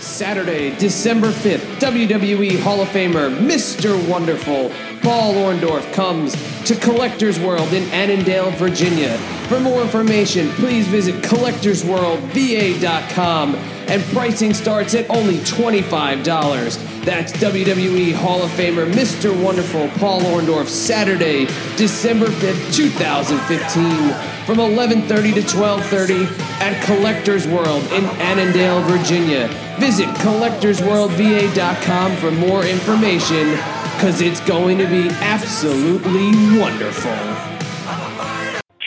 Saturday, December 5th, WWE Hall of Famer Mr. Wonderful Paul Orndorff comes to Collectors World in Annandale, Virginia. For more information, please visit collectorsworldva.com and pricing starts at only $25. That's WWE Hall of Famer Mr. Wonderful Paul Orndorff Saturday, December 5th, 2015 from 11:30 to 12:30 at Collectors World in Annandale, Virginia. Visit collectorsworldva.com for more information cuz it's going to be absolutely wonderful.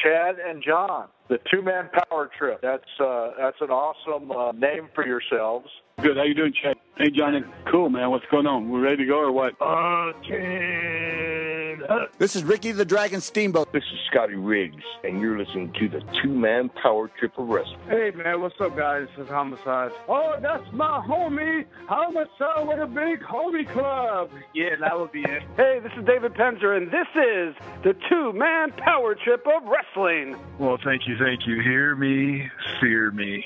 Chad and John, the two-man power trip. That's uh, that's an awesome uh, name for yourselves. Good. How you doing, Chad? Hey, Johnny. Cool, man. What's going on? We ready to go or what? Uh, This is Ricky the Dragon Steamboat. This is Scotty Riggs, and you're listening to the two man power trip of wrestling. Hey, man. What's up, guys? This is Homicide. Oh, that's my homie. Homicide with a big homie club. Yeah, that would be it. Hey, this is David Penzer, and this is the two man power trip of wrestling. Well, thank you, thank you. Hear me, fear me.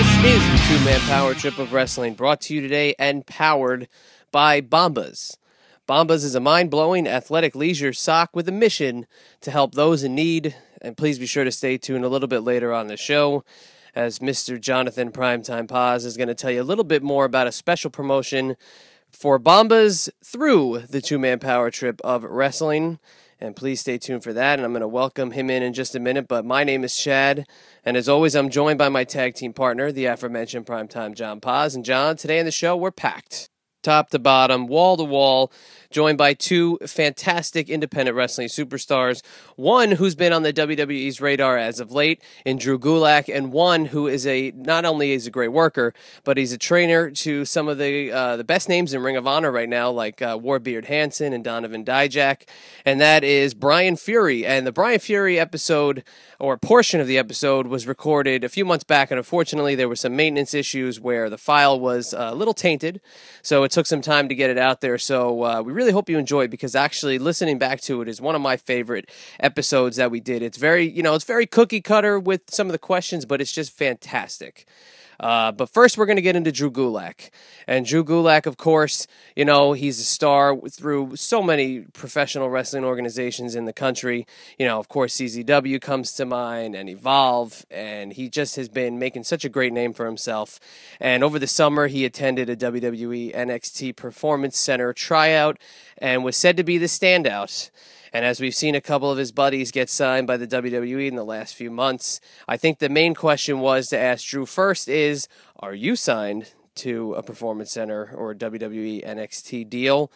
This is the two man power trip of wrestling brought to you today and powered by Bombas. Bombas is a mind blowing athletic leisure sock with a mission to help those in need. And please be sure to stay tuned a little bit later on the show as Mr. Jonathan Primetime Paz is going to tell you a little bit more about a special promotion for Bombas through the two man power trip of wrestling. And please stay tuned for that. And I'm going to welcome him in in just a minute. But my name is Chad. And as always, I'm joined by my tag team partner, the aforementioned Primetime John Paz. And John, today on the show, we're packed. Top to bottom, wall to wall, joined by two fantastic independent wrestling superstars. One who's been on the WWE's radar as of late in Drew Gulak, and one who is a not only is a great worker, but he's a trainer to some of the uh, the best names in Ring of Honor right now, like uh, Warbeard Hanson and Donovan Dijak, and that is Brian Fury. And the Brian Fury episode or portion of the episode was recorded a few months back, and unfortunately, there were some maintenance issues where the file was uh, a little tainted. So it took some time to get it out there. So uh, we really hope you enjoy because actually listening back to it is one of my favorite episodes that we did. It's very, you know, it's very cookie cutter with some of the questions, but it's just fantastic. Uh, but first, we're going to get into Drew Gulak. And Drew Gulak, of course, you know, he's a star through so many professional wrestling organizations in the country. You know, of course, CZW comes to mind and Evolve. And he just has been making such a great name for himself. And over the summer, he attended a WWE NXT Performance Center tryout and was said to be the standout. And as we've seen a couple of his buddies get signed by the WWE in the last few months, I think the main question was to ask Drew first is Are you signed to a Performance Center or WWE NXT deal?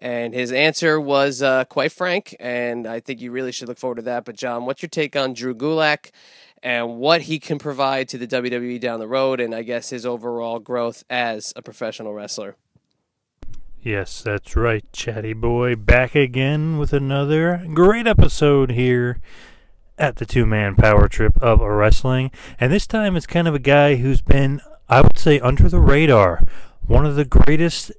And his answer was uh, quite frank, and I think you really should look forward to that. But, John, what's your take on Drew Gulak and what he can provide to the WWE down the road, and I guess his overall growth as a professional wrestler? Yes, that's right, Chatty Boy. Back again with another great episode here at the two man power trip of wrestling. And this time it's kind of a guy who's been, I would say, under the radar. One of the greatest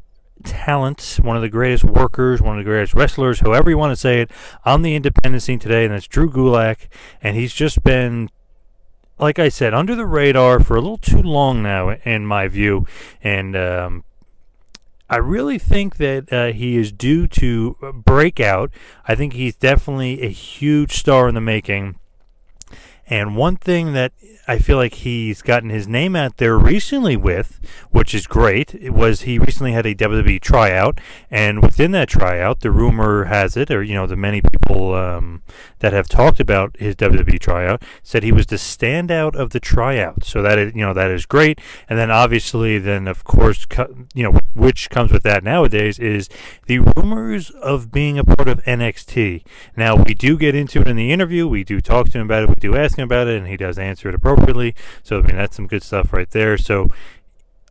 talents, one of the greatest workers, one of the greatest wrestlers, however you want to say it, on the independent scene today, and that's Drew Gulak. And he's just been like I said, under the radar for a little too long now, in my view. And um, I really think that uh, he is due to break out. I think he's definitely a huge star in the making. And one thing that I feel like he's gotten his name out there recently with, which is great, was he recently had a WWE tryout, and within that tryout, the rumor has it, or you know, the many people um, that have talked about his WWE tryout said he was the standout of the tryout. So that is, you know, that is great. And then obviously, then of course, you know, which comes with that nowadays is the rumors of being a part of NXT. Now we do get into it in the interview. We do talk to him about it. We do ask him about it, and he does answer it appropriately. So I mean, that's some good stuff right there. So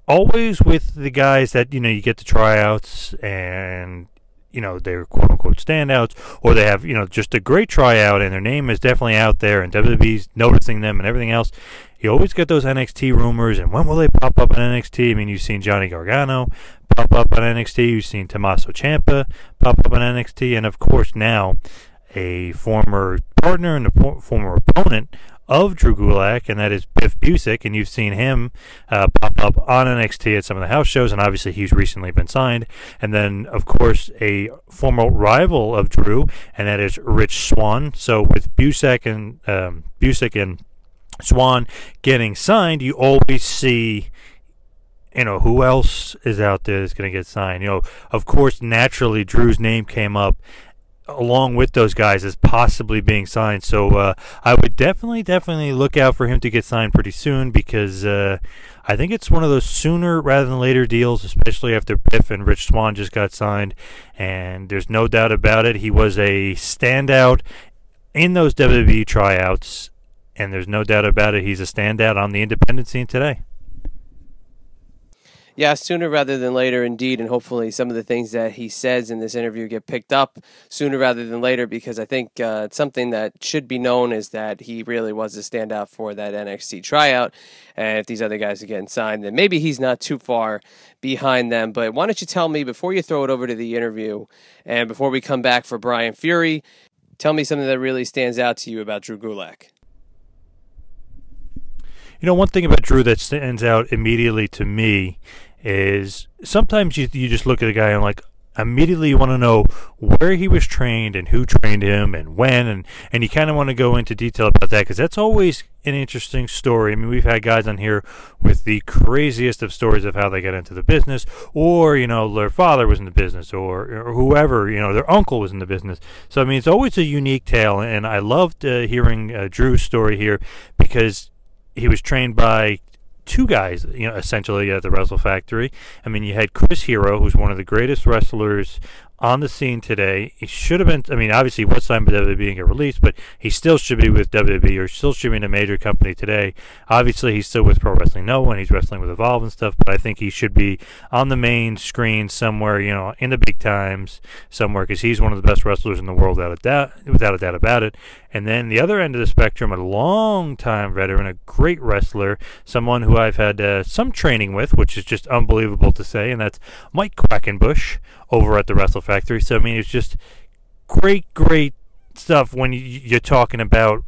always with the guys that you know you get the tryouts and you know they're quote unquote standouts, or they have you know just a great tryout and their name is definitely out there and WWE's noticing them and everything else. You always get those NXT rumors, and when will they pop up on NXT? I mean, you've seen Johnny Gargano pop up on NXT, you've seen Tommaso Ciampa pop up on NXT, and of course now a former partner and a former opponent of Drew Gulak, and that is Biff Busick, and you've seen him uh, pop up on NXT at some of the house shows, and obviously he's recently been signed. And then, of course, a former rival of Drew, and that is Rich Swann. So with Busick and um, Busick and Swann getting signed, you always see you know who else is out there that's going to get signed you know of course naturally drew's name came up along with those guys as possibly being signed. So uh, I would definitely, definitely look out for him to get signed pretty soon because uh, I think it's one of those sooner rather than later deals, especially after Biff and Rich Swann just got signed. And there's no doubt about it, he was a standout in those WWE tryouts. And there's no doubt about it, he's a standout on the independent scene today yeah, sooner rather than later, indeed. And hopefully, some of the things that he says in this interview get picked up sooner rather than later because I think uh, something that should be known is that he really was a standout for that NXT tryout. And if these other guys are getting signed, then maybe he's not too far behind them. But why don't you tell me before you throw it over to the interview and before we come back for Brian Fury, tell me something that really stands out to you about Drew Gulak? You know, one thing about Drew that stands out immediately to me is sometimes you, you just look at a guy and like immediately you want to know where he was trained and who trained him and when and and you kind of want to go into detail about that because that's always an interesting story. I mean, we've had guys on here with the craziest of stories of how they got into the business, or you know, their father was in the business, or, or whoever, you know, their uncle was in the business. So I mean, it's always a unique tale, and I loved uh, hearing uh, Drew's story here because he was trained by two guys, you know, essentially at the Wrestle Factory. I mean, you had Chris Hero, who's one of the greatest wrestlers on the scene today. He should have been. I mean, obviously, what's signed by WWE and get released, but he still should be with WWE or still should be in a major company today. Obviously, he's still with Pro Wrestling Noah and he's wrestling with Evolve and stuff. But I think he should be on the main screen somewhere, you know, in the big times somewhere, because he's one of the best wrestlers in the world, without a doubt, without a doubt about it. And then the other end of the spectrum, a long-time veteran, a great wrestler, someone who I've had uh, some training with, which is just unbelievable to say, and that's Mike Quackenbush over at the Wrestle Factory. So I mean, it's just great, great stuff when you're talking about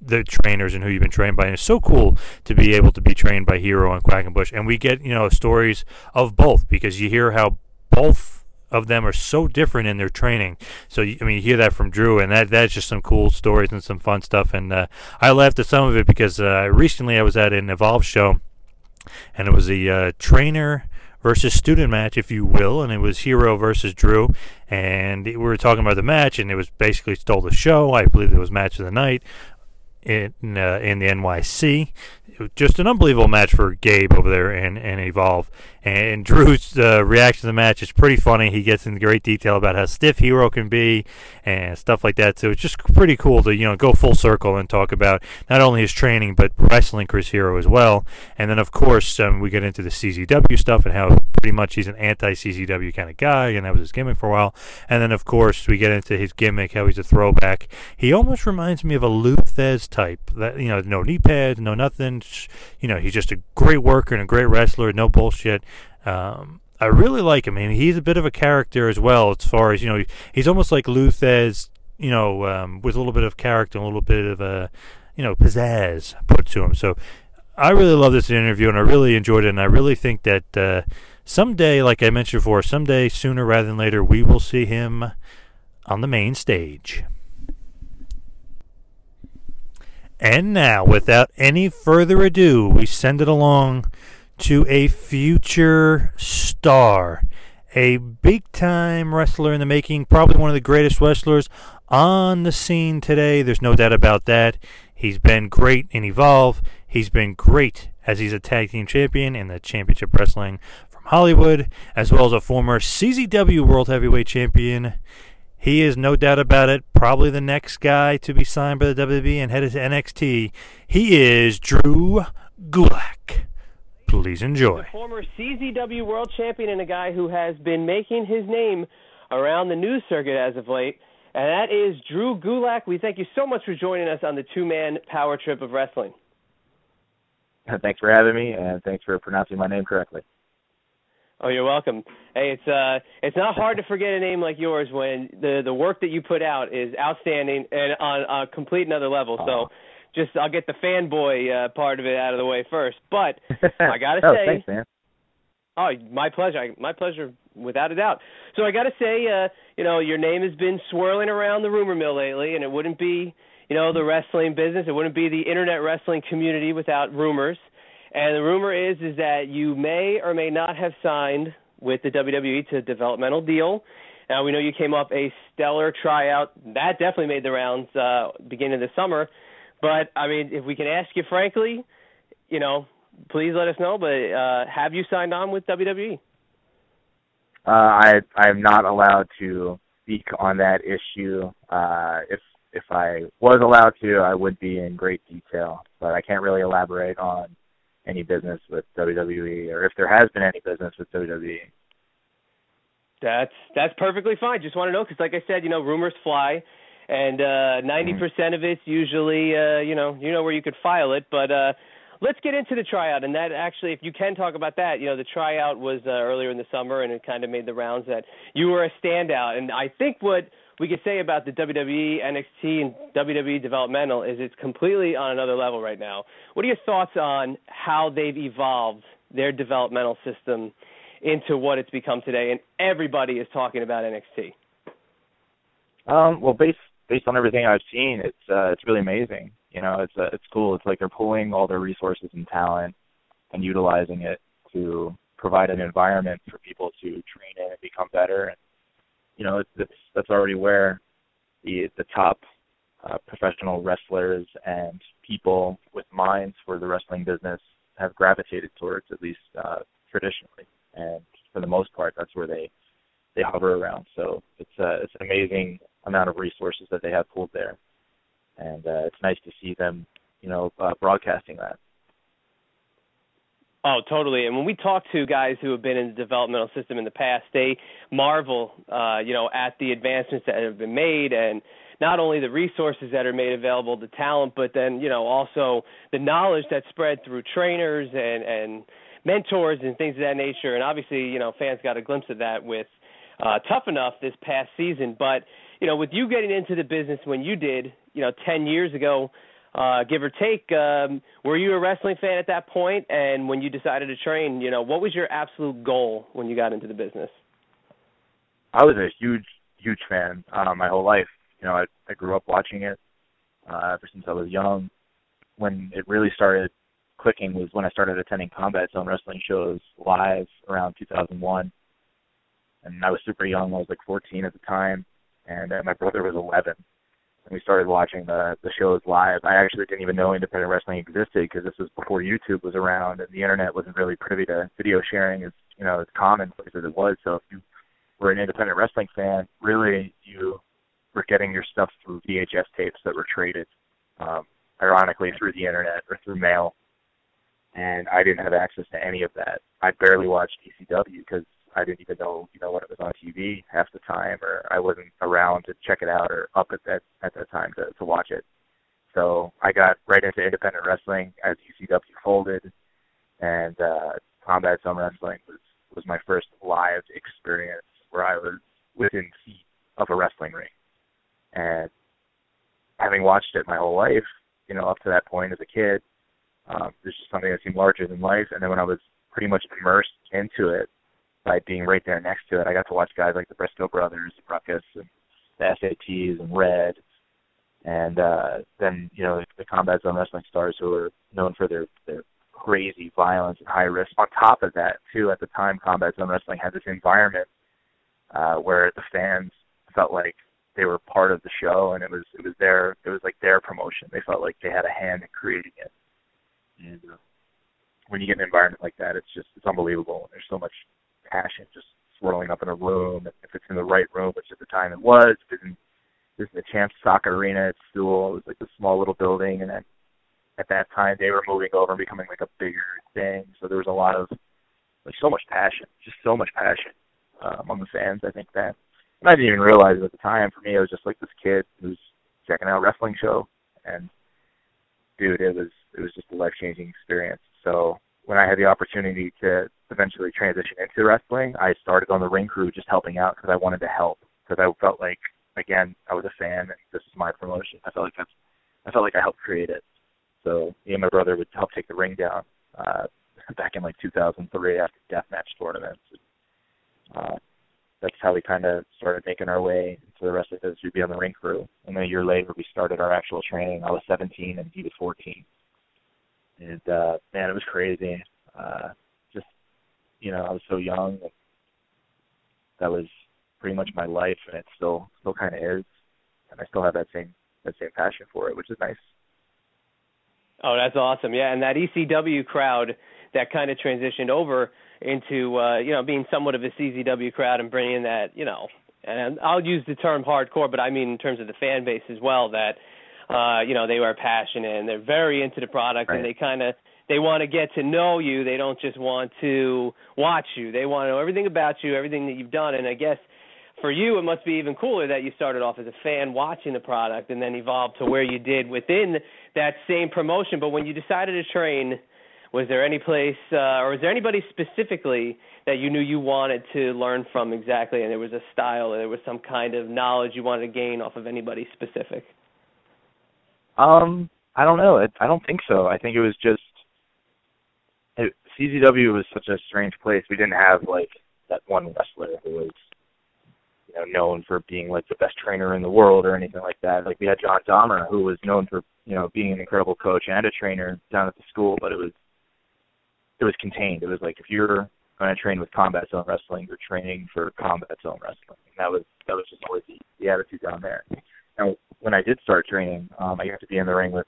the trainers and who you've been trained by. And it's so cool to be able to be trained by Hero and Quackenbush. And we get, you know, stories of both because you hear how both of them are so different in their training. So I mean, you hear that from Drew, and that that's just some cool stories and some fun stuff. And uh, I laughed at some of it because uh, recently I was at an Evolve show, and it was a uh, trainer versus student match, if you will, and it was Hero versus Drew. And we were talking about the match, and it was basically stole the show. I believe it was match of the night in uh, in the NYC. It was just an unbelievable match for Gabe over there and, and Evolve. And Drew's uh, reaction to the match is pretty funny. He gets into great detail about how stiff Hero can be and stuff like that. So it's just pretty cool to you know go full circle and talk about not only his training but wrestling Chris Hero as well. And then of course um, we get into the CZW stuff and how pretty much he's an anti-CZW kind of guy, and that was his gimmick for a while. And then of course we get into his gimmick, how he's a throwback. He almost reminds me of a Lou Thesz type. That you know, no knee pads, no nothing. You know, he's just a great worker and a great wrestler, no bullshit. Um, I really like him. I mean, he's a bit of a character as well, as far as you know. He's almost like Lou Thesz, you know, um, with a little bit of character, and a little bit of a, you know, pizzazz put to him. So, I really love this interview, and I really enjoyed it, and I really think that uh, someday, like I mentioned before, someday sooner rather than later, we will see him on the main stage. And now, without any further ado, we send it along to a future star, a big time wrestler in the making, probably one of the greatest wrestlers on the scene today. There's no doubt about that. He's been great in Evolve. He's been great as he's a tag team champion in the Championship Wrestling from Hollywood, as well as a former CZW World Heavyweight Champion. He is no doubt about it, probably the next guy to be signed by the WWE and headed to NXT. He is Drew Gulak. Please enjoy. Former CZW World Champion and a guy who has been making his name around the news circuit as of late, and that is Drew Gulak. We thank you so much for joining us on the two-man power trip of wrestling. Thanks for having me, and thanks for pronouncing my name correctly. Oh, you're welcome. Hey, it's uh, it's not hard to forget a name like yours when the the work that you put out is outstanding and on a complete another level. So, just I'll get the fanboy uh, part of it out of the way first. But I gotta oh, say, thanks, man. Oh, my pleasure. My pleasure, without a doubt. So I got to say, uh, you know, your name has been swirling around the rumor mill lately, and it wouldn't be, you know, the wrestling business. It wouldn't be the internet wrestling community without rumors. And the rumor is is that you may or may not have signed with the WWE to a developmental deal. Now we know you came up a stellar tryout. That definitely made the rounds uh, beginning of the summer. But I mean, if we can ask you frankly, you know, please let us know. But uh, have you signed on with WWE? Uh, I I'm not allowed to speak on that issue. Uh, if if I was allowed to, I would be in great detail, but I can't really elaborate on any business with WWE or if there has been any business with WWE. That's that's perfectly fine. Just want to know because, like I said, you know, rumors fly, and uh, ninety uh, percent of it's usually, uh, you know, you know where you could file it. But uh, let's get into the tryout, and that actually, if you can talk about that, you know, the tryout was uh, earlier in the summer, and it kind of made the rounds that you were a standout. And I think what we could say about the WWE, NXT, and WWE developmental is it's completely on another level right now. What are your thoughts on how they've evolved their developmental system into what it's become today? And everybody is talking about NXT. Um, well, based based on everything I've seen, it's uh, it's really amazing. You know, it's uh, it's cool. It's like they're pulling all their resources and talent and utilizing it to provide an environment for people to train in and become better and you know that's that's already where the the top uh, professional wrestlers and people with minds for the wrestling business have gravitated towards, at least uh, traditionally. And for the most part, that's where they they hover around. So it's uh, it's an amazing amount of resources that they have pulled there, and uh, it's nice to see them, you know, uh, broadcasting that. Oh, totally. And when we talk to guys who have been in the developmental system in the past, they marvel, uh, you know, at the advancements that have been made and not only the resources that are made available to talent, but then, you know, also the knowledge that's spread through trainers and and mentors and things of that nature. And obviously, you know, fans got a glimpse of that with uh Tough Enough this past season, but you know, with you getting into the business when you did, you know, 10 years ago, uh, give or take. Um, were you a wrestling fan at that point? And when you decided to train, you know, what was your absolute goal when you got into the business? I was a huge, huge fan uh, my whole life. You know, I, I grew up watching it uh, ever since I was young. When it really started clicking was when I started attending Combat Zone wrestling shows live around 2001. And I was super young. I was like 14 at the time, and uh, my brother was 11 and we started watching the the shows live. I actually didn't even know independent wrestling existed because this was before YouTube was around and the internet wasn't really privy to video sharing as you know as common as it was. So if you were an independent wrestling fan, really you were getting your stuff through VHS tapes that were traded, um, ironically through the internet or through mail. And I didn't have access to any of that. I barely watched ECW because I didn't even know, you know, when it was on TV half the time, or I wasn't around to check it out or up at that at that time to to watch it. So I got right into independent wrestling as ECW folded, and uh, Combat Zone Wrestling was was my first live experience where I was within feet of a wrestling ring, and having watched it my whole life, you know, up to that point as a kid, um, this is something that seemed larger than life. And then when I was pretty much immersed into it, by being right there next to it. I got to watch guys like the Briscoe brothers, Ruckus, and the SATs, and Red, and uh, then you know the, combat zone wrestling stars who are known for their their crazy violence and high risk. On top of that, too, at the time, combat zone wrestling had this environment uh, where the fans felt like they were part of the show, and it was it was their it was like their promotion. They felt like they had a hand in creating it. And uh, when you get an environment like that, it's just it's unbelievable. There's so much passion just swirling up in a room. If it's in the right room, which at the time it was, if it's in, this is the Champs Soccer Arena at Sewell. It was like a small little building, and then at that time they were moving over and becoming like a bigger thing. So there was a lot of like so much passion, just so much passion uh, among the fans. I think that and I didn't even realize it at the time. For me, I was just like this kid who's checking out a wrestling show, and dude, it was it was just a life changing experience. So when I had the opportunity to eventually transition into wrestling, I started on the ring crew just helping out because I wanted to help because I felt like again I was a fan and this is my promotion. I felt like that's I felt like I helped create it. So me and my brother would help take the ring down uh, back in like 2003 after deathmatch tournaments. Uh, that's how we kind of started making our way into the rest of. We'd be on the ring crew, and then a year later we started our actual training. I was 17 and he was 14, and uh, man, it was crazy. Uh, just you know, I was so young. That was pretty much my life, and it still still kind of is, and I still have that same that same passion for it, which is nice. Oh, that's awesome! Yeah, and that ECW crowd that kind of transitioned over into uh, you know being somewhat of a CZW crowd and bringing that you know, and I'll use the term hardcore, but I mean in terms of the fan base as well that uh, you know they are passionate and they're very into the product right. and they kind of they want to get to know you. They don't just want to watch you. They want to know everything about you, everything that you've done, and I guess for you, it must be even cooler that you started off as a fan watching the product and then evolved to where you did within that same promotion. But when you decided to train, was there any place uh, or was there anybody specifically that you knew you wanted to learn from exactly and there was a style or there was some kind of knowledge you wanted to gain off of anybody specific um i don't know i don't think so i think it was just it, czw was such a strange place we didn't have like that one wrestler who was you know known for being like the best trainer in the world or anything like that like we had john dahmer who was known for you know being an incredible coach and a trainer down at the school but it was it was contained. It was like if you're going to train with combat zone wrestling, you're training for combat zone wrestling. And that was that was just always the, the attitude down there. And when I did start training, um, I got to be in the ring with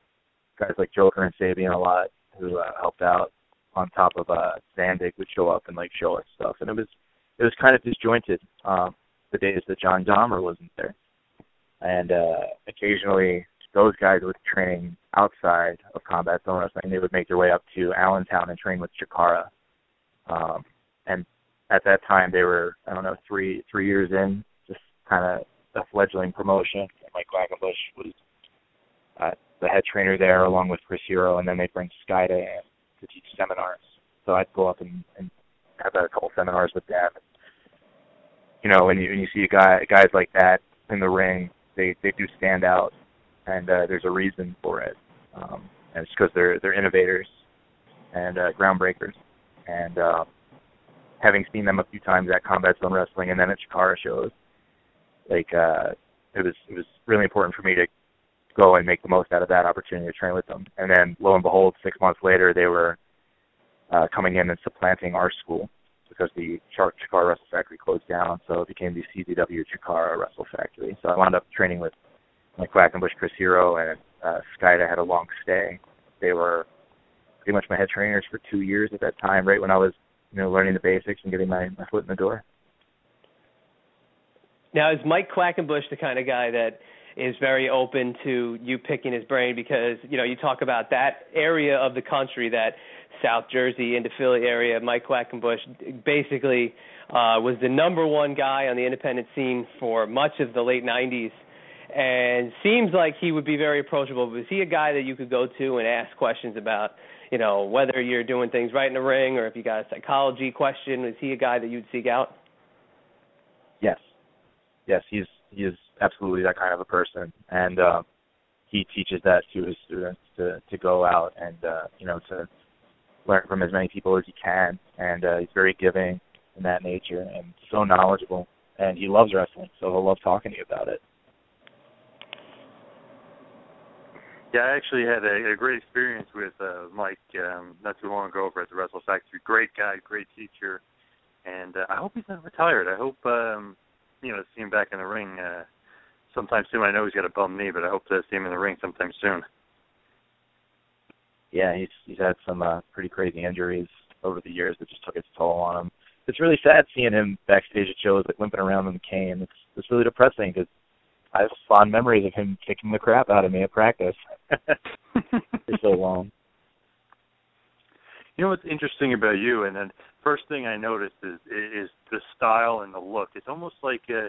guys like Joker and Sabian a lot, who uh, helped out. On top of uh, Zandig would show up and like show us stuff, and it was it was kind of disjointed um, the days that John Dahmer wasn't there, and uh, occasionally those guys would train outside of combat zone wrestling. They would make their way up to Allentown and train with Chikara. Um, and at that time, they were I don't know three three years in, just kind of a fledgling promotion. Mike Quackenbush was uh, the head trainer there, along with Chris Hero, and then they bring Skayde in to teach seminars. So I'd go up and, and have a couple seminars with them. You know, when you when you see a guy guys like that in the ring, they they do stand out and uh, there's a reason for it. Um, and it's because they're they're innovators and uh, groundbreakers. And uh, having seen them a few times at Combat Zone Wrestling and then at Chikara shows, like uh, it was it was really important for me to go and make the most out of that opportunity to train with them. And then lo and behold, six months later, they were uh, coming in and supplanting our school because the Chikara Wrestle Factory closed down, so it became the CZW Chikara Wrestle Factory. So I wound up training with like Quackenbush, Chris Hero, and uh, Skayde had a long stay. They were pretty much my head trainers for two years at that time, right when I was, you know, learning the basics and getting my, my foot in the door. Now, is Mike Quackenbush the kind of guy that is very open to you picking his brain because you know you talk about that area of the country, that South Jersey into Philly area. Mike Quackenbush basically uh, was the number one guy on the independent scene for much of the late '90s and seems like he would be very approachable. Is he a guy that you could go to and ask questions about, you know, whether you're doing things right in the ring or if you got a psychology question? Is he a guy that you'd seek out? Yes, yes, he's he is absolutely that kind of a person, and uh, he teaches that to his students to to go out and uh, you know to learn from as many people as he can, and uh, he's very giving in that nature and so knowledgeable, and he loves wrestling, so he'll love talking to you about it. Yeah, I actually had a, a great experience with uh, Mike um, not too long ago over at the Wrestle Factory. Great guy, great teacher, and uh, I hope he's not retired. I hope um, you know to see him back in the ring uh, sometime soon. I know he's got a bum knee, but I hope to see him in the ring sometime soon. Yeah, he's he's had some uh, pretty crazy injuries over the years that just took its toll on him. It's really sad seeing him backstage at shows like limping around in the cane. It's it's really depressing because I have fond memories of him kicking the crap out of me at practice for so long. You know what's interesting about you, and then first thing I noticed is is the style and the look. It's almost like a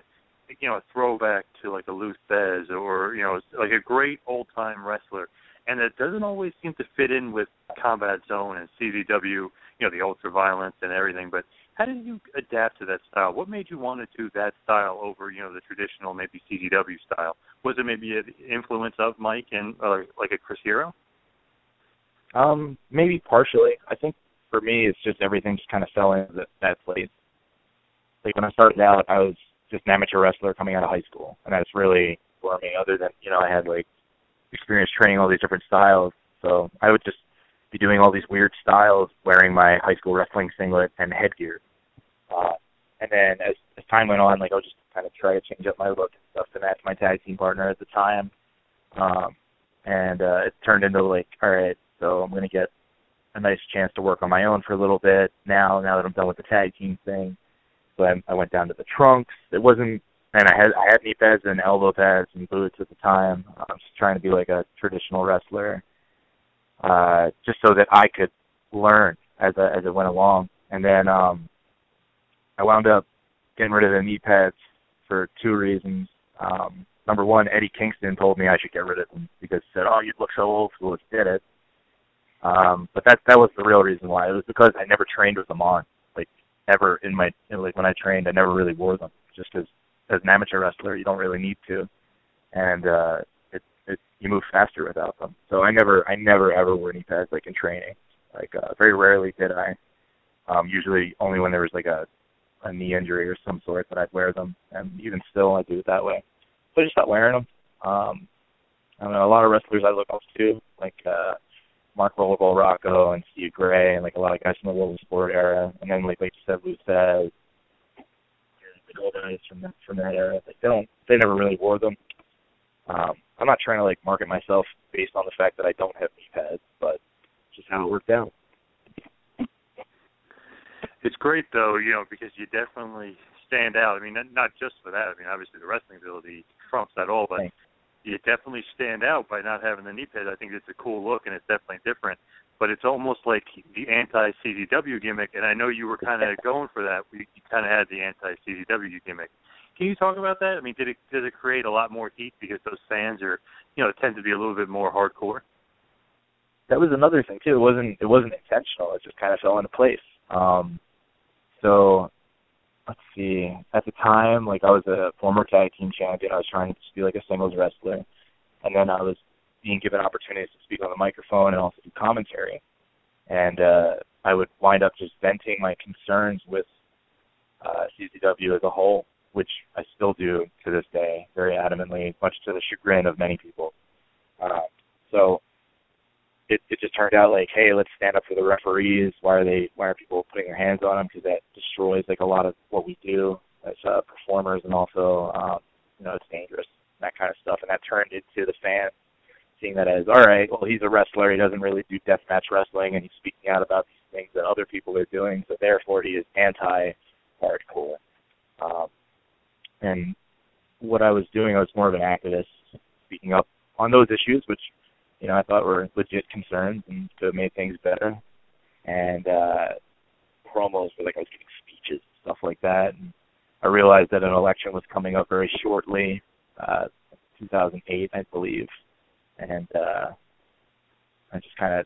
you know a throwback to like a Lou Thesz or you know like a great old time wrestler, and it doesn't always seem to fit in with Combat Zone and CZW, you know the ultra violence and everything. But how did you adapt to that style? What made you want to do that style over, you know, the traditional maybe CZW style? Was it maybe an influence of Mike and uh, like a Chris Hero? Um, maybe partially. I think for me, it's just everything just kind of fell into that, that place. Like when I started out, I was just an amateur wrestler coming out of high school, and that's really for me. Other than you know, I had like experience training all these different styles, so I would just be doing all these weird styles, wearing my high school wrestling singlet and headgear. Uh, and then as, as time went on, like I would just kind of try to change up my look and stuff to match my tag team partner at the time. Um, and uh, it turned into like, all right, so I'm gonna get a nice chance to work on my own for a little bit now. Now that I'm done with the tag team thing, so I, I went down to the trunks. It wasn't, and I had I had knee pads and elbow pads and boots at the time. I was trying to be like a traditional wrestler uh, just so that I could learn as I, as it went along. And then um, I wound up getting rid of the knee pads for two reasons. Um, number one, Eddie Kingston told me I should get rid of them because he said, "Oh, you look so old school." Let's did it. Um, but that that was the real reason why. It was because I never trained with them on, like ever in my like when I trained, I never really wore them, just because as an amateur wrestler, you don't really need to. And uh, it, it, you move faster without them. So I never, I never ever wore knee pads like in training. Like uh, very rarely did I. Um, usually only when there was like a a knee injury or some sort that I'd wear them, and even still I do it that way. So I just stopped wearing them. Um, I don't know a lot of wrestlers I look up to, like uh, Mark Rollerball Rocco and Steve Grey, and like a lot of guys from the World of Sport era, and then like like you said, Lou Thesz, the old guys from that from that era. They don't, they never really wore them. Um, I'm not trying to like market myself based on the fact that I don't have knee pads, but just how it worked out. It's great though, you know, because you definitely stand out. I mean, not just for that. I mean, obviously the wrestling ability trumps that all, but Thanks. You definitely stand out by not having the knee pads. I think it's a cool look and it's definitely different. But it's almost like the anti CZW gimmick, and I know you were kind of going for that. You kind of had the anti CZW gimmick. Can you talk about that? I mean, did it did it create a lot more heat because those fans are, you know, tend to be a little bit more hardcore? That was another thing too. It wasn't it wasn't intentional. It just kind of fell into place. Um, so let's see. At the time, like I was a former tag team champion. I was trying to be like a singles wrestler, and then I was being given opportunities to speak on the microphone and also do commentary. And uh, I would wind up just venting my concerns with uh, CZW as a whole which I still do to this day, very adamantly, much to the chagrin of many people. Uh, so it it just turned out like, hey, let's stand up for the referees. Why are they? Why are people putting their hands on them? Because that destroys like a lot of what we do as uh, performers, and also um, you know it's dangerous that kind of stuff. And that turned into the fans seeing that as all right. Well, he's a wrestler. He doesn't really do deathmatch wrestling, and he's speaking out about these things that other people are doing. So therefore, he is anti-hardcore. Um, and what I was doing, I was more of an activist, speaking up on those issues, which you know I thought were legit concerns and could have made things better. And uh, promos were like I was giving speeches, stuff like that. And I realized that an election was coming up very shortly, uh, 2008, I believe, and uh, I just kind of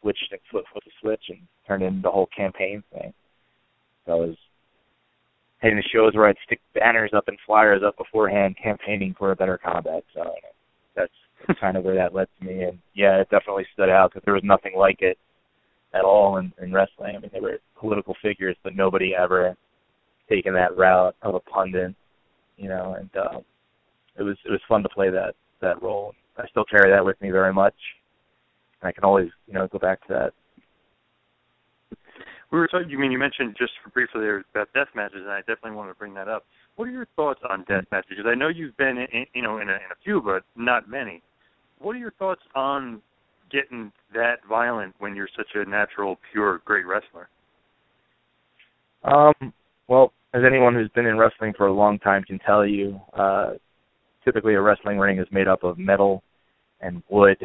switched and flipped with the switch and turned into the whole campaign thing. So I was heading to shows where I'd stick banners up and flyers up beforehand, campaigning for a better combat. So that's, that's kind of where that led to me. And yeah, it definitely stood out because there was nothing like it at all in, in wrestling. I mean, they were political figures, but nobody ever taken that route of a pundit, you know. And uh, it was it was fun to play that that role I still carry that with me very much. And I can always, you know, go back to that. We were talking. You mean you mentioned just briefly there about death matches, and I definitely wanted to bring that up. What are your thoughts on death matches? I know you've been, in, you know, in a, in a few, but not many. What are your thoughts on getting that violent when you're such a natural, pure, great wrestler? Um, well, as anyone who's been in wrestling for a long time can tell you, uh, typically a wrestling ring is made up of metal and wood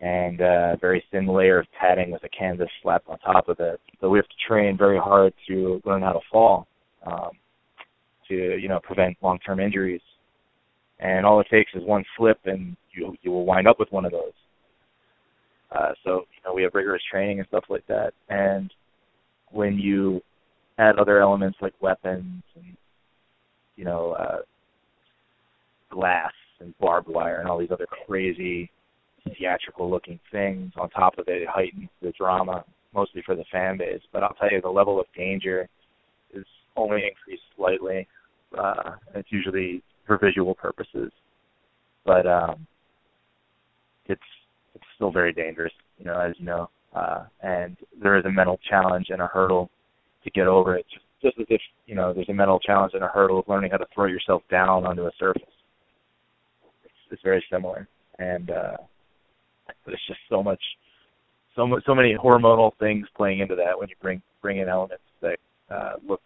and a very thin layer of padding with a canvas slapped on top of it. So we have to train very hard to learn how to fall, um, to you know prevent long-term injuries. And all it takes is one slip, and you you will wind up with one of those. Uh, so you know we have rigorous training and stuff like that. And when you add other elements like weapons and you know uh, glass and barbed wire and all these other crazy theatrical looking things on top of it, it heightens the drama mostly for the fan base. But I'll tell you the level of danger is only increased slightly. Uh, it's usually for visual purposes, but um, it's it's still very dangerous, you know, as you know. Uh, and there is a mental challenge and a hurdle to get over it. Just, just as if you know, there's a mental challenge and a hurdle of learning how to throw yourself down onto a surface. It's, it's very similar, and uh, there's just so much, so so many hormonal things playing into that when you bring bring in elements that uh, look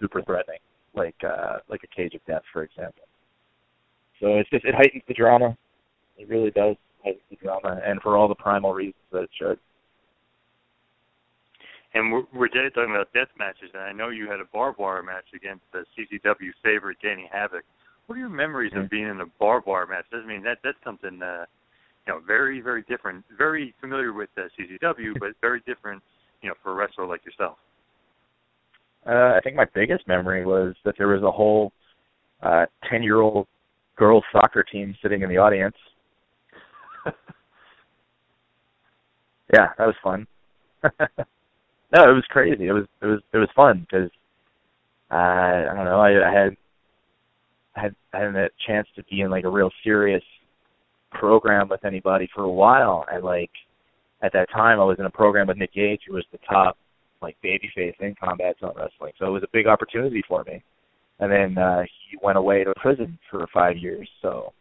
super threatening, like uh, like a cage of death, for example. So it's just it heightens the drama. It really does heighten the drama, and for all the primal reasons that it should. And we're, we're talking about death matches, and I know you had a barbed wire match against the CZW favorite Danny Havoc. What are your memories of being in a barbed wire match? I mean, that that's something uh, you know very very different. Very familiar with uh, CZW, but very different, you know, for a wrestler like yourself. Uh, I think my biggest memory was that there was a whole ten-year-old girls soccer team sitting in the audience. yeah, that was fun. no, it was crazy. It was it was it was fun because uh, I don't know. I, I had I had I had a chance to be in like a real serious program with anybody for a while, and like at that time I was in a program with Nick Gage, who was the top like babyface in combat zone wrestling. So it was a big opportunity for me. And then uh, he went away to prison for five years, so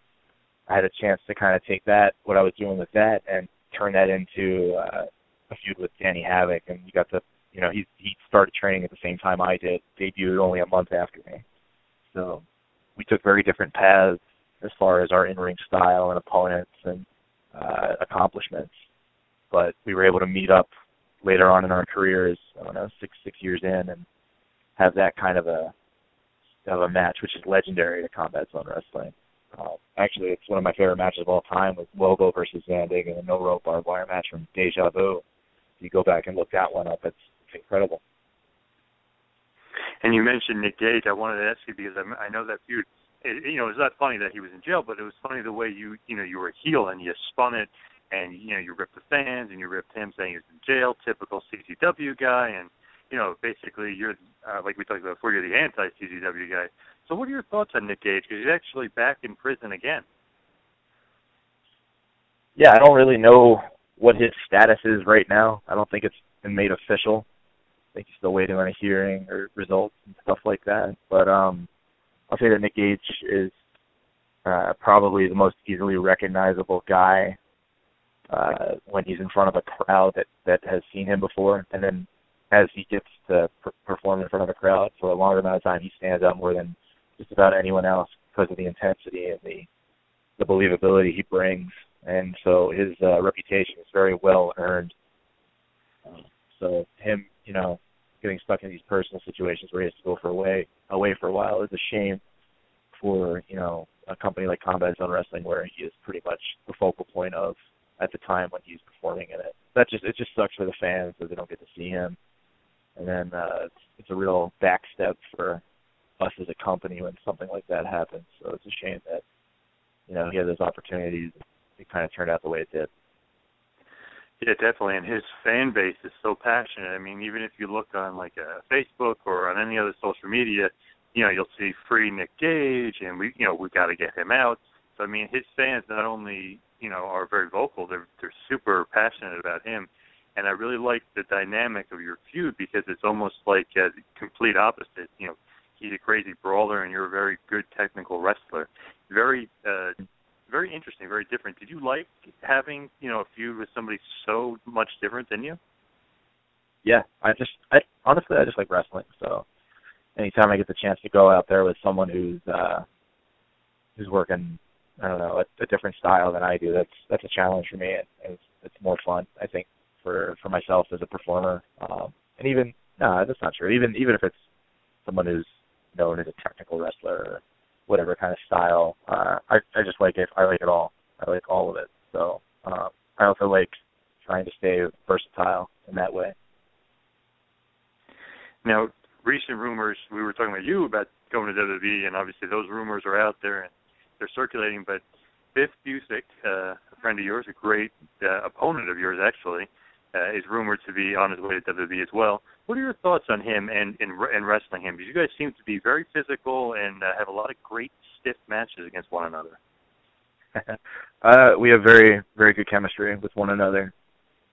I had a chance to kind of take that what I was doing with that and turn that into uh, a feud with Danny Havoc, and we got to, you know, he he started training at the same time I did, debuted only a month after me, so we took very different paths as far as our in-ring style and opponents and uh, accomplishments, but we were able to meet up later on in our careers, I don't know, six six years in, and have that kind of a of a match, which is legendary to Combat Zone Wrestling. Uh, actually, it's one of my favorite matches of all time with Lobo versus Zandig and a no rope barbed wire match from Deja Vu If you go back and look that one up, it's, it's incredible. And you mentioned Nick Gage. I wanted to ask you because I, I know that feud. It, you know, it's not funny that he was in jail, but it was funny the way you, you know, you were a heel and you spun it, and you know, you ripped the fans and you ripped him saying he's in jail. Typical CZW guy, and you know, basically you're uh, like we talked about before. You're the anti CZW guy. So, what are your thoughts on Nick Gage? Because he's actually back in prison again. Yeah, I don't really know what his status is right now. I don't think it's been made official. I think he's still waiting on a hearing or results and stuff like that. But um I'll say that Nick Gage is uh probably the most easily recognizable guy uh when he's in front of a crowd that that has seen him before and then as he gets to per- perform in front of a crowd for a longer amount of time he stands out more than just about anyone else because of the intensity and the the believability he brings and so his uh, reputation is very well earned. Um, so him, you know, getting stuck in these personal situations where he has to go for away away for a while is a shame for you know a company like Combat Zone Wrestling where he is pretty much the focal point of at the time when he's performing in it. That just it just sucks for the fans that they don't get to see him, and then uh, it's, it's a real backstep for us as a company when something like that happens. So it's a shame that you know he had those opportunities it kind of turned out the way it did. Yeah, definitely. And his fan base is so passionate. I mean, even if you look on like a uh, Facebook or on any other social media, you know, you'll see free Nick Gage, and we, you know, we got to get him out. So I mean, his fans not only you know are very vocal, they're they're super passionate about him, and I really like the dynamic of your feud because it's almost like a complete opposite. You know, he's a crazy brawler and you're a very good technical wrestler. Very uh very interesting, very different. Did you like having, you know, a feud with somebody so much different than you? Yeah, I just I honestly I just like wrestling, so anytime I get the chance to go out there with someone who's uh who's working I don't know, a, a different style than I do, that's that's a challenge for me and, it's it's more fun, I think, for for myself as a performer. Um and even no, that's not true. Even even if it's someone who's known as a technical wrestler or whatever kind of style. Uh, I I just like it. I like it all. I like all of it. So um, I also like trying to stay versatile in that way. Now, recent rumors. We were talking about you about going to WWE, and obviously those rumors are out there and they're circulating. But Biff Busick, uh, a friend of yours, a great uh, opponent of yours actually, uh, is rumored to be on his way to WWE as well. What are your thoughts on him and and, wrestling him? Because you guys seem to be very physical and uh, have a lot of great stiff matches against one another. uh, we have very very good chemistry with one another.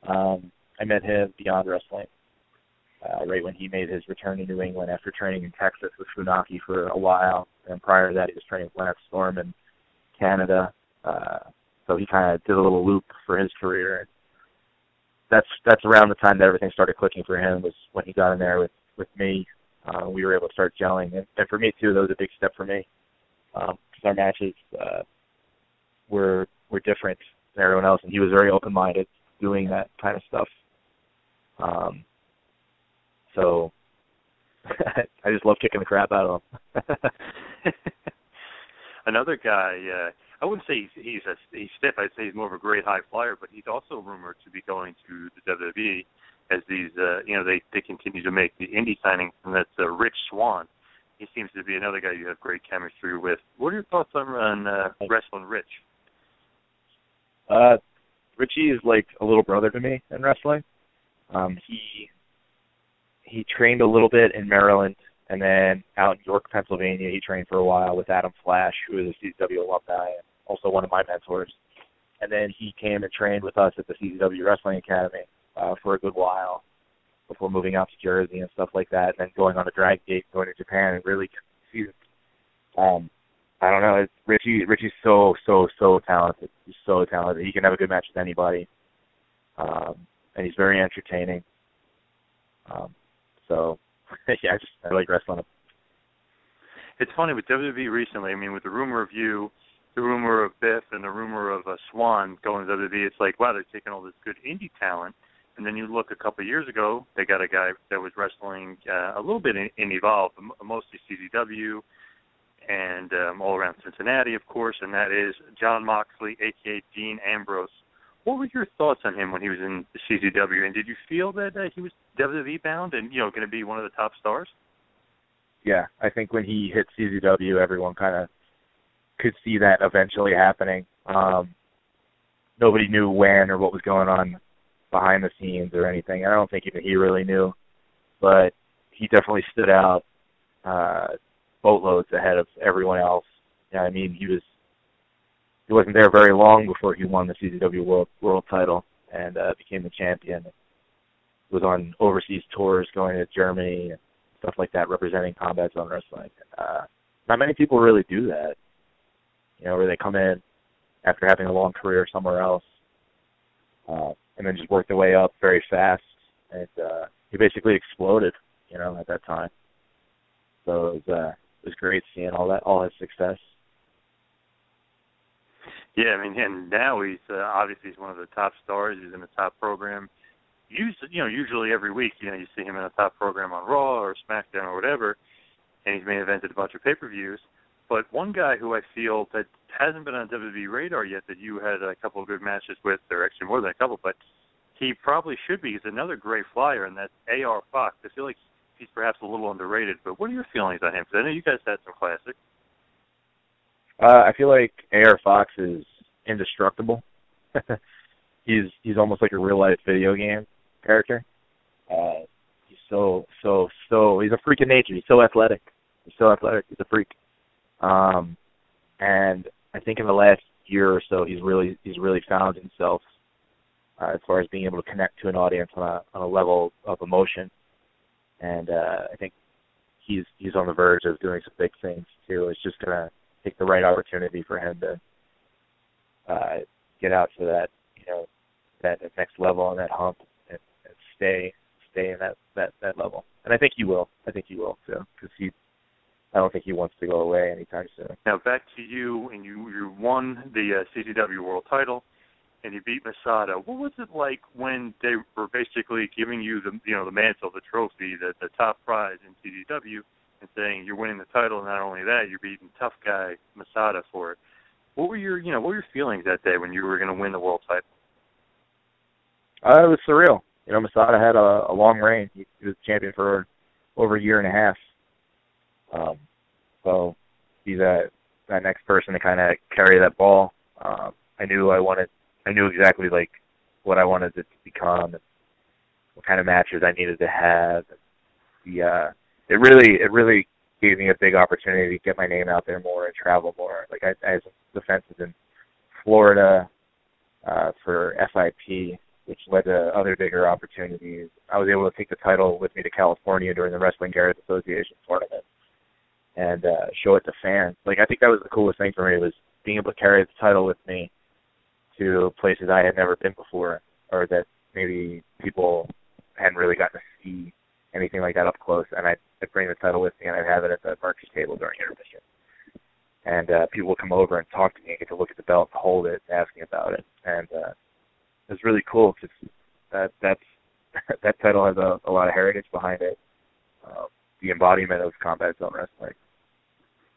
Um, I met him beyond wrestling. Uh, right when he made his return to New England after training in Texas with Funaki for a while, and prior to that he was training with Lance Storm in Canada. Uh, so he kind of did a little loop for his career that's that's around the time that everything started clicking for him was when he got in there with with me. Uh, we were able to start gelling, and, and for me too, that was a big step for me because um, our matches uh, were were different than everyone else, and he was very open minded doing that kind of stuff. Um, so I just love kicking the crap out of him. Another guy. Uh, I wouldn't say he's he's a he's stiff. I'd say he's more of a great high flyer, but he's also rumored to be going to the WWE as these uh, you know they they continue to make the indie signings, and that's uh, Rich Swann. He seems to be another guy you have great chemistry with. What are your thoughts on on uh, wrestling Rich? Uh, Richie is like a little brother to me in wrestling. Um, he he trained a little bit in Maryland and then out in York, Pennsylvania, he trained for a while with Adam Flash, who is a CZW alumni and also one of my mentors. And then he came and trained with us at the CZW Wrestling Academy uh, for a good while before moving out to Jersey and stuff like that, and then going on a Dragon Gate, going to Japan, and really season. Um, I don't know. It's, Richie Richie's so so so talented. He's so talented. He can have a good match with anybody, um, and he's very entertaining. Um, so yeah, I just I like wrestling. It's funny with WWE recently. I mean, with the rumor of you the rumor of Biff and the rumor of uh, Swann going to WWE, it's like, wow, they're taking all this good indie talent. And then you look a couple of years ago, they got a guy that was wrestling uh, a little bit in, in Evolve, mostly CZW, and um, all around Cincinnati, of course, and that is Jon Moxley, aka Dean Ambrose. What were your thoughts on him when he was in CZW, and did you feel that uh, he was WWE bound and you know going to be one of the top stars? Yeah, I think when he hit CZW, everyone kind of could see that eventually happening. Um, nobody knew when or what was going on behind the scenes or anything. I don't think even he really knew, but he definitely stood out uh, boatloads ahead of everyone else. Yeah, I mean he was he wasn't there very long before he won the CZW World World Title and uh, became the champion. Was on overseas tours, going to Germany and stuff like that, representing Combat Zone Wrestling. Uh, not many people really do that you know, where they come in after having a long career somewhere else, uh, and then just work their way up very fast. And uh, he basically exploded, you know, at that time. So it was uh, it was great seeing all that, all his success. Yeah, I mean, and now he's uh, obviously he's one of the top stars. He's in the top program. Usually, you know, usually every week, you know, you see him in a top program on Raw or SmackDown or whatever, and he's main evented a bunch of pay-per-views. But one guy who I feel that hasn't been on WWE radar yet that you had a couple of good matches with, or actually more than a couple, but he probably should be. He's another great flyer, and that's AR Fox. I feel like he's perhaps a little underrated. But what are your feelings on him? Because I know you guys had some classics. Uh, I feel like AR Fox is indestructible. he's he's almost like a real life video game character. Uh, he's so so so he's a freak of nature. He's so athletic. He's so athletic. He's a freak. Um, and I think in the last year or so, he's really he's really found himself uh, as far as being able to connect to an audience on a on a level of emotion, and uh, I think he's he's on the verge of doing some big things too. It's just gonna take the right opportunity for him to uh, get out to that you know that next level on that hump and, and stay stay in that that that level. And I think he will. I think he will too because he. I don't think he wants to go away anytime soon. Now back to you, and you you won the uh, CZW World Title, and you beat Masada. What was it like when they were basically giving you the you know the mantle, the trophy, the the top prize in CZW, and saying you're winning the title? Not only that, you're beating tough guy Masada for it. What were your you know what were your feelings that day when you were going to win the world title? Uh, it was surreal. You know, Masada had a, a long reign. He, he was champion for over a year and a half. Um, so he's that that next person to kind of carry that ball. Um, I knew I wanted. I knew exactly like what I wanted it to become and what kind of matches I needed to have. The uh, it really it really gave me a big opportunity to get my name out there more and travel more. Like I, I had some defenses in Florida uh, for FIP, which led to other bigger opportunities. I was able to take the title with me to California during the Wrestling Cares Association tournament and uh, show it to fans. Like I think that was the coolest thing for me was being able to carry the title with me to places I had never been before, or that maybe people hadn't really gotten to see anything like that up close. And I'd, I'd bring the title with me, and I'd have it at the marquee table during intermission. And uh, people would come over and talk to me and get to look at the belt, hold it, and ask me about it. And uh, it was really cool because that that's that title has a, a lot of heritage behind it. Um, the embodiment of combat zone wrestling.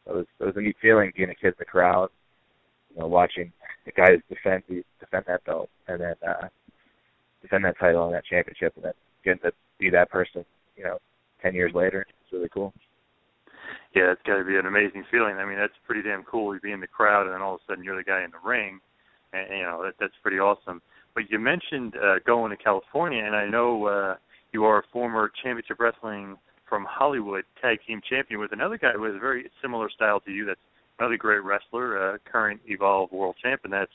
It was it was a neat feeling being a kid in the crowd, you know, watching the guys defend defend that belt and then uh defend that title and that championship and then getting to be that person, you know, ten years later. Really cool. Yeah, it's got to be an amazing feeling. I mean, that's pretty damn cool. You be in the crowd, and then all of a sudden you're the guy in the ring, and you know that, that's pretty awesome. But you mentioned uh, going to California, and I know uh, you are a former championship wrestling from Hollywood tag team champion with another guy with a very similar style to you. That's another great wrestler, uh, current Evolve World Champion. That's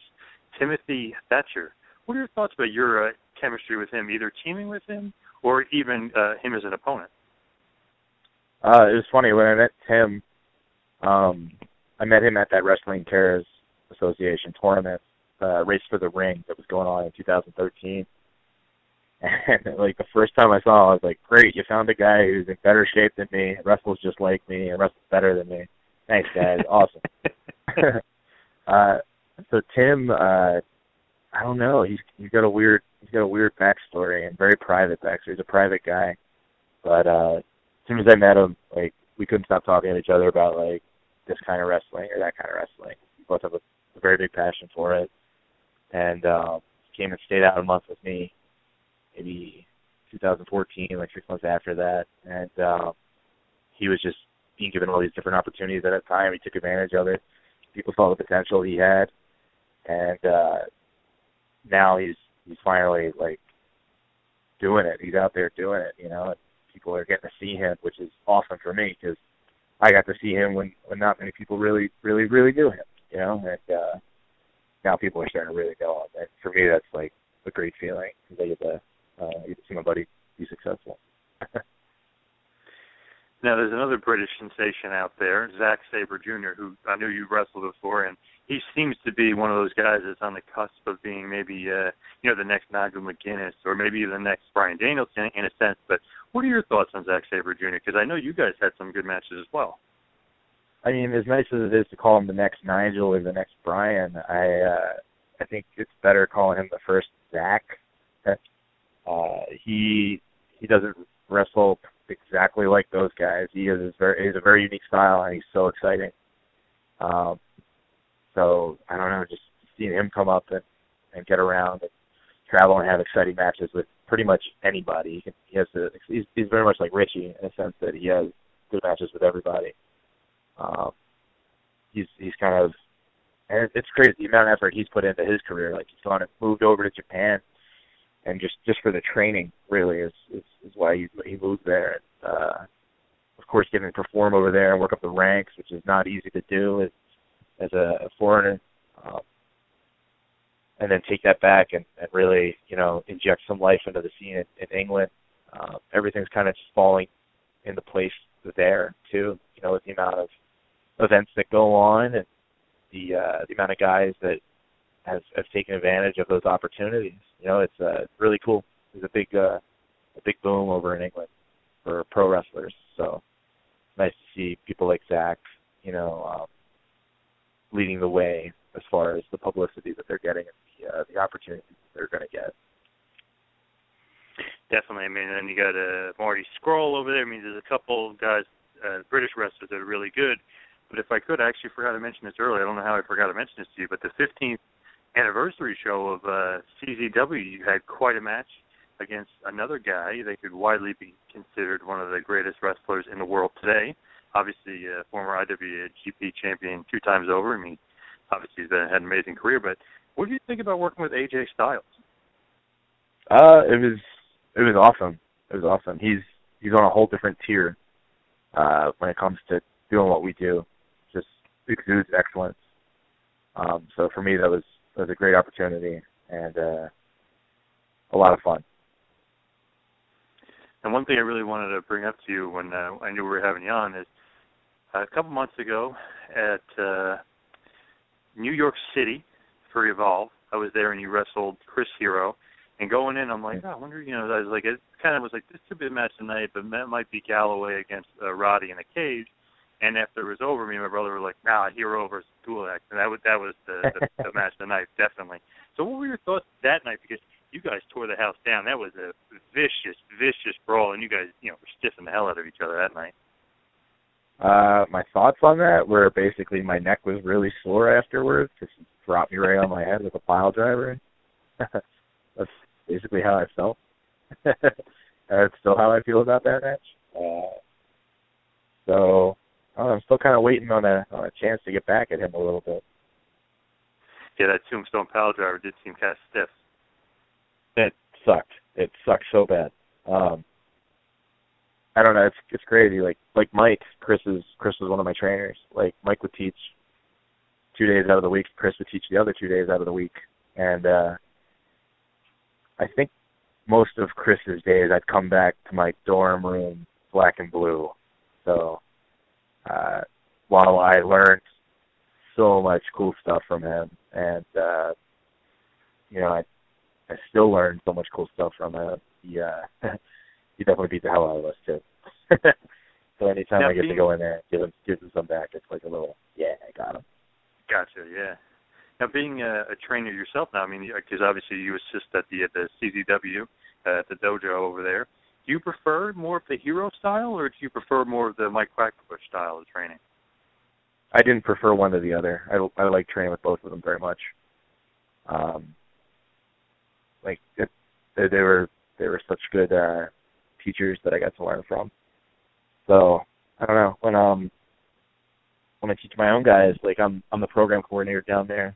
Timothy Thatcher. What are your thoughts about your uh, chemistry with him, either teaming with him or even uh, him as an opponent? Uh, it was funny when I met Tim. Um, I met him at that Wrestling Cares Association tournament, uh, Race for the Ring, that was going on in 2013. And like the first time I saw him, I was like, "Great, you found a guy who's in better shape than me, wrestles just like me, and wrestles better than me. Thanks, guys, awesome." uh, so Tim, uh, I don't know, he's he's got a weird he's got a weird backstory and very private backstory. He's a private guy, but uh, soon as I met him, like we couldn't stop talking to each other about like this kind of wrestling or that kind of wrestling. We both have a, a very big passion for it, and uh, came and stayed out a month with me maybe 2014, like six months after that, and um, he was just being given all these different opportunities at that time. He took advantage of it. People saw the potential he had, and uh, now he's he's finally like doing it. He's out there doing it, you know. And people are getting to see him, which is awesome for me because I got to see him when when not many people really really really knew him, you know. And uh, now people are starting to really know him. And for me, that's like a great feeling because I get to uh, get to see my buddy be successful. Now, there's another British sensation out there, Zack Sabre Jr., who I knew you wrestled before, and he seems to be one of those guys that's on the cusp of being maybe, uh, you know, the next Nigel McGuinness or maybe the next Bryan Danielson in a sense. But what are your thoughts on Zack Sabre Jr.? Because I know you guys had some good matches as well. I mean, as nice as it is to call him the next Nigel or the next Bryan, I uh, I think it's better calling him the first Zack. Uh, he he doesn't wrestle exactly like those guys. He is very he's a very unique style and he's so exciting. Um, so I don't know, just seeing him come up and and get around and travel and have exciting matches with pretty much anybody. He, has to. He's, he's very much like Richie in a sense that he has good matches with everybody. Um, he's he's kind of and it's crazy the amount of effort he's put into his career. Like he's gone and moved over to Japan and just just for the training really is is, is why he he moved there. And, uh, of course, getting to perform over there and work up the ranks, which is not easy to do. As a, a foreigner, um, and then take that back and, and really, you know, inject some life into the scene in, in England. Um, everything's kind of just falling into place there too. You know, with the amount of events that go on and the uh, the amount of guys that have, have taken advantage of those opportunities. You know, it's uh, really cool. There's a big uh, a big boom over in England for pro wrestlers. So nice to see people like Zack, you know, um, leading the way as far as the publicity that they're getting and the uh, the opportunities they're going to get. Definitely. I mean, and you got uh, Marty Scurll over there. I mean, there's a couple guys, uh, British wrestlers that are really good. But if I could, I actually forgot to mention this earlier. I don't know how I forgot to mention this to you, but the 15th anniversary show of uh, CZW, you had quite a match against another guy that could widely be considered one of the greatest wrestlers in the world today. Obviously, uh, former IWGP champion two times over. I mean, obviously he's been, had an amazing career. But what do you think about working with AJ Styles? Uh, it was it was awesome. It was awesome. He's he's on a whole different tier uh, when it comes to doing what we do. Just exudes excellence. Um, so for me, that was that was a great opportunity and uh, a lot of fun. And one thing I really wanted to bring up to you when uh, I knew we were having you on is a couple months ago at uh, New York City for Evolve, I was there and you wrestled Chris Hero. And going in, I'm like, oh, I wonder, you know, I was like, it kind of was like, this could be a match tonight, but that might be Galloway against uh, Roddy in a cage. And after it was over, me and my brother were like, nah, Hero versus Gulak. And that was, that was the, the, match of the night, definitely. So what were your thoughts that night? Because you guys tore the house down. That was a vicious, vicious brawl, and you guys, you know, were stiffing the hell out of each other that night. Uh, my thoughts on that were basically my neck was really sore afterwards. Just dropped me right on my head with a pile driver. That's basically how I felt. That's still how I feel about that match. Uh, so I'm still kind of waiting on a on a chance to get back at him a little bit. Yeah, that tombstone pile driver did seem kind of stiff. It sucked. It sucked so bad. Um, I don't know. It's it's crazy. Like like Mike, Chris is Chris was one of my trainers. Like Mike would teach two days out of the week. Chris would teach the other two days out of the week, and uh I think most of Chris's days I'd come back to my dorm room black and blue. So uh while I learned so much cool stuff from him and uh you know, I I still learned so much cool stuff from him. He uh he definitely beat the hell out of us too. so anytime now, I get to go in there and give him give him some back, it's like a little yeah, I got him. Gotcha, yeah. Now, being a, a trainer yourself now, I mean, because obviously you assist at the at the CZW uh, at the dojo over there. Do you prefer more of the hero style, or do you prefer more of the Mike Quackenbush style of training? I didn't prefer one to the other. I I like training with both of them very much. Um, like it, they, they were they were such good uh, teachers that I got to learn from. So I don't know when um when I teach my own guys, like I'm I'm the program coordinator down there,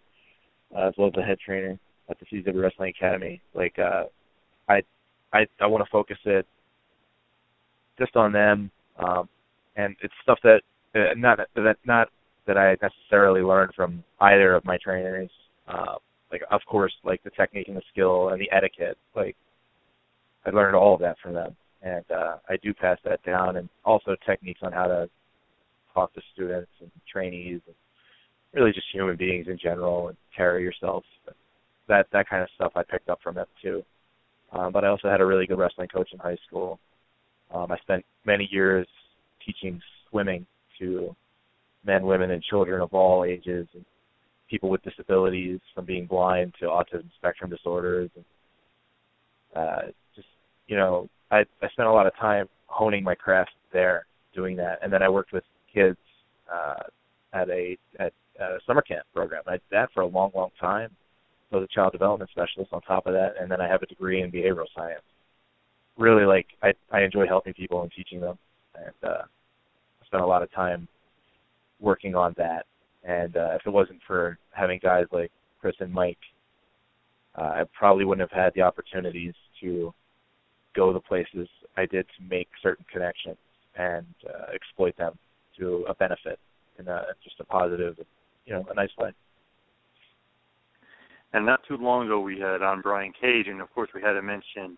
uh, as well as the head trainer at the CZW Wrestling Academy. Like uh, I I I want to focus it just on them, um, and it's stuff that uh, not that not that I necessarily learned from either of my trainers. Uh, like of course, like the technique and the skill and the etiquette. Like I learned all of that from them, and uh, I do pass that down, and also techniques on how to talk to students and trainees, and really just human beings in general, and carry yourself. That that kind of stuff I picked up from them too. Um, but I also had a really good wrestling coach in high school. Um, I spent many years teaching swimming to men, women, and children of all ages, and people with disabilities, from being blind to autism spectrum disorders, and uh, just you know, I I spent a lot of time honing my craft there, doing that, and then I worked with kids uh, at a at a summer camp program. I did that for a long, long time. I was a child development specialist on top of that, and then I have a degree in behavioral science. Really, like I I enjoy helping people and teaching them, and uh, I spent a lot of time working on that. And uh, if it wasn't for having guys like Chris and Mike, uh, I probably wouldn't have had the opportunities to go the places I did to make certain connections and uh, exploit them to a benefit in a, just a positive you know a nice way. And not too long ago, we had on Brian Cage, and of course, we had to mention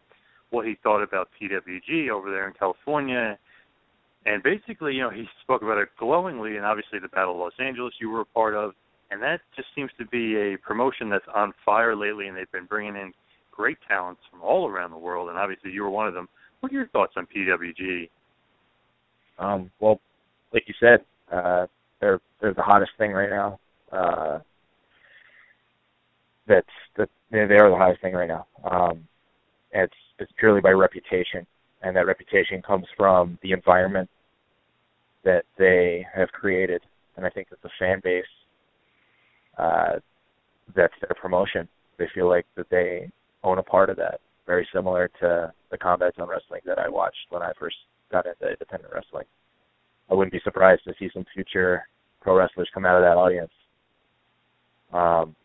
what he thought about PWG over there in California. And basically, you know, he spoke about it glowingly, and obviously the Battle of Los Angeles you were a part of, and that just seems to be a promotion that's on fire lately, and they've been bringing in great talents from all around the world, and obviously you were one of them. What are your thoughts on PWG? Um, well, like you said, uh, they're they're the hottest thing right now. Uh, that's that they are the hottest thing right now. Um, it's it's purely by reputation, and that reputation comes from the environment that they have created, and I think that the fan base uh, that's their promotion. They feel like that they own a part of that. Very similar to the Combat Zone wrestling that I watched when I first got into independent wrestling. I wouldn't be surprised to see some future pro wrestlers come out of that audience. Um,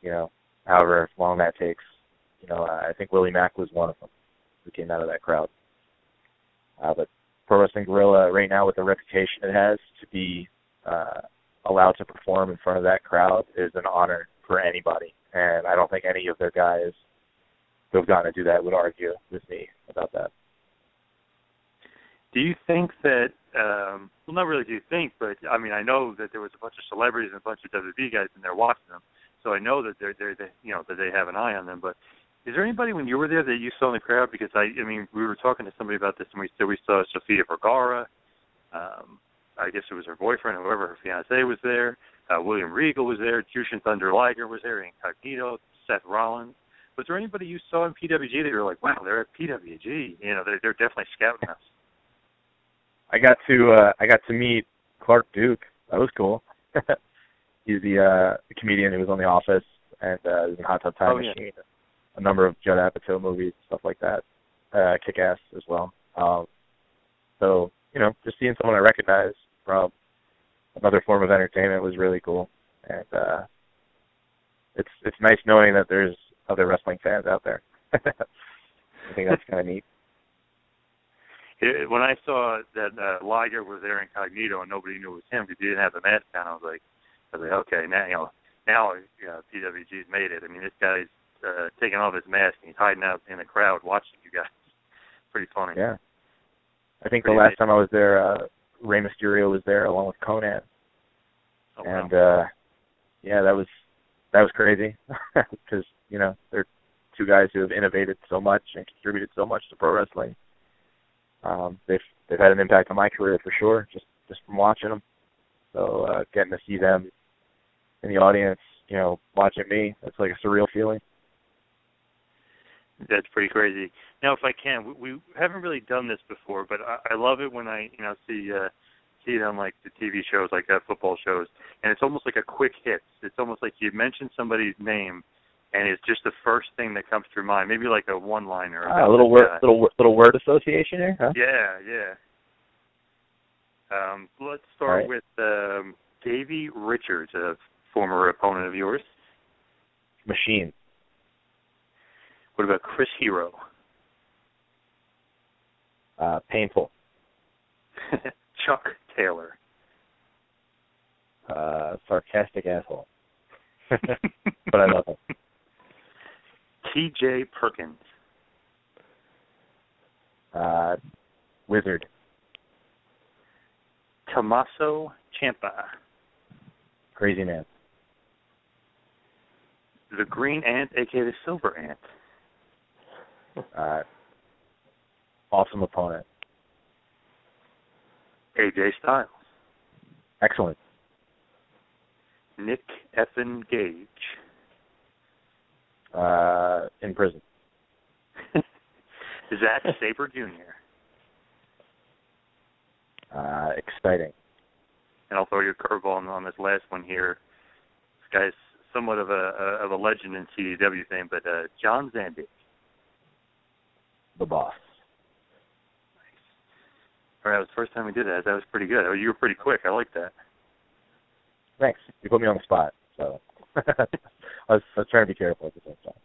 you know, however long that takes. You know, I think Willie Mack was one of them who came out of that crowd. Uh, but Pro Wrestling Guerrilla right now, with the reputation it has to be uh, allowed to perform in front of that crowd, is an honor for anybody. And I don't think any of their guys who have gotten to do that would argue with me about that. Do you think that? Um, well, not really. Do you think? But I mean, I know that there was a bunch of celebrities and a bunch of WWE guys in there watching them, so I know that they're they're they, you know that they have an eye on them. But is there anybody when you were there that you saw in the crowd? Because I, I mean, we were talking to somebody about this, and we said we saw Sofia Vergara. Um, I guess it was her boyfriend, whoever her fiance was there. Uh, William Regal was there. Jushin Thunder Liger was there. Incognito, Seth Rollins. Was there anybody you saw in PWG that you were like, wow, they're at PWG? You know, they're, they're definitely scouting us. I got to uh I got to meet Clark Duke. That was cool. He's the uh comedian who was on The Office and uh was in Hot Tub Time Oh, yeah. A number of Judd Apatow movies, stuff like that. Uh Kick Ass as well. Um so, you know, just seeing someone I recognize from another form of entertainment was really cool. And uh it's it's nice knowing that there's other wrestling fans out there. I think that's kinda neat. It, when I saw that uh, Liger was there incognito and nobody knew it was him because he didn't have the mask on, I was like, I was like, okay, now you know, now you know, PWG's made it. I mean, this guy's uh, taking off his mask and he's hiding out in the crowd watching you guys. Pretty funny. Yeah. I think Pretty the last time I was there, uh Rey Mysterio was there along with Konnan. Oh, wow. and uh yeah, that was that was crazy because you know they're two guys who have innovated so much and contributed so much to pro wrestling. Um, they've they've had an impact on my career for sure, just just from watching them. So uh, getting to see them in the audience, you know, watching me, that's like a surreal feeling. That's pretty crazy. Now, if I can, we, we haven't really done this before, but I, I love it when I, you know, see uh, see it on like the TV shows, like uh, football shows, and it's almost like a quick hit. It's almost like you mention somebody's name, and it's just the first thing that comes through mind. Maybe like a one-liner. Ah, a little word, guy. little little word association here, huh? Yeah, yeah. Um, let's start right. with um, Davey Richards, a former opponent of yours. Machine. What about Chris Hero? Uh, painful. Chuck Taylor. Uh, sarcastic asshole. but I love him. T.J. Perkins. Uh, wizard. Tommaso Ciampa. Crazy man. The Green Ant, aka the Silver Ant. Uh, awesome opponent. AJ Styles. Excellent. Nick Effin Gage. Uh, in prison. Zack Sabre Jr. Uh, exciting. And I'll throw you a curveball on, on this last one here. This guy's somewhat of a, a of a legend in CZW thing, but uh, John Zandig. The boss. All right, that was the first time we did that. That was pretty good. You were pretty quick. I like that. Thanks. You put me on the spot, so I was, I was trying to be careful at the same time.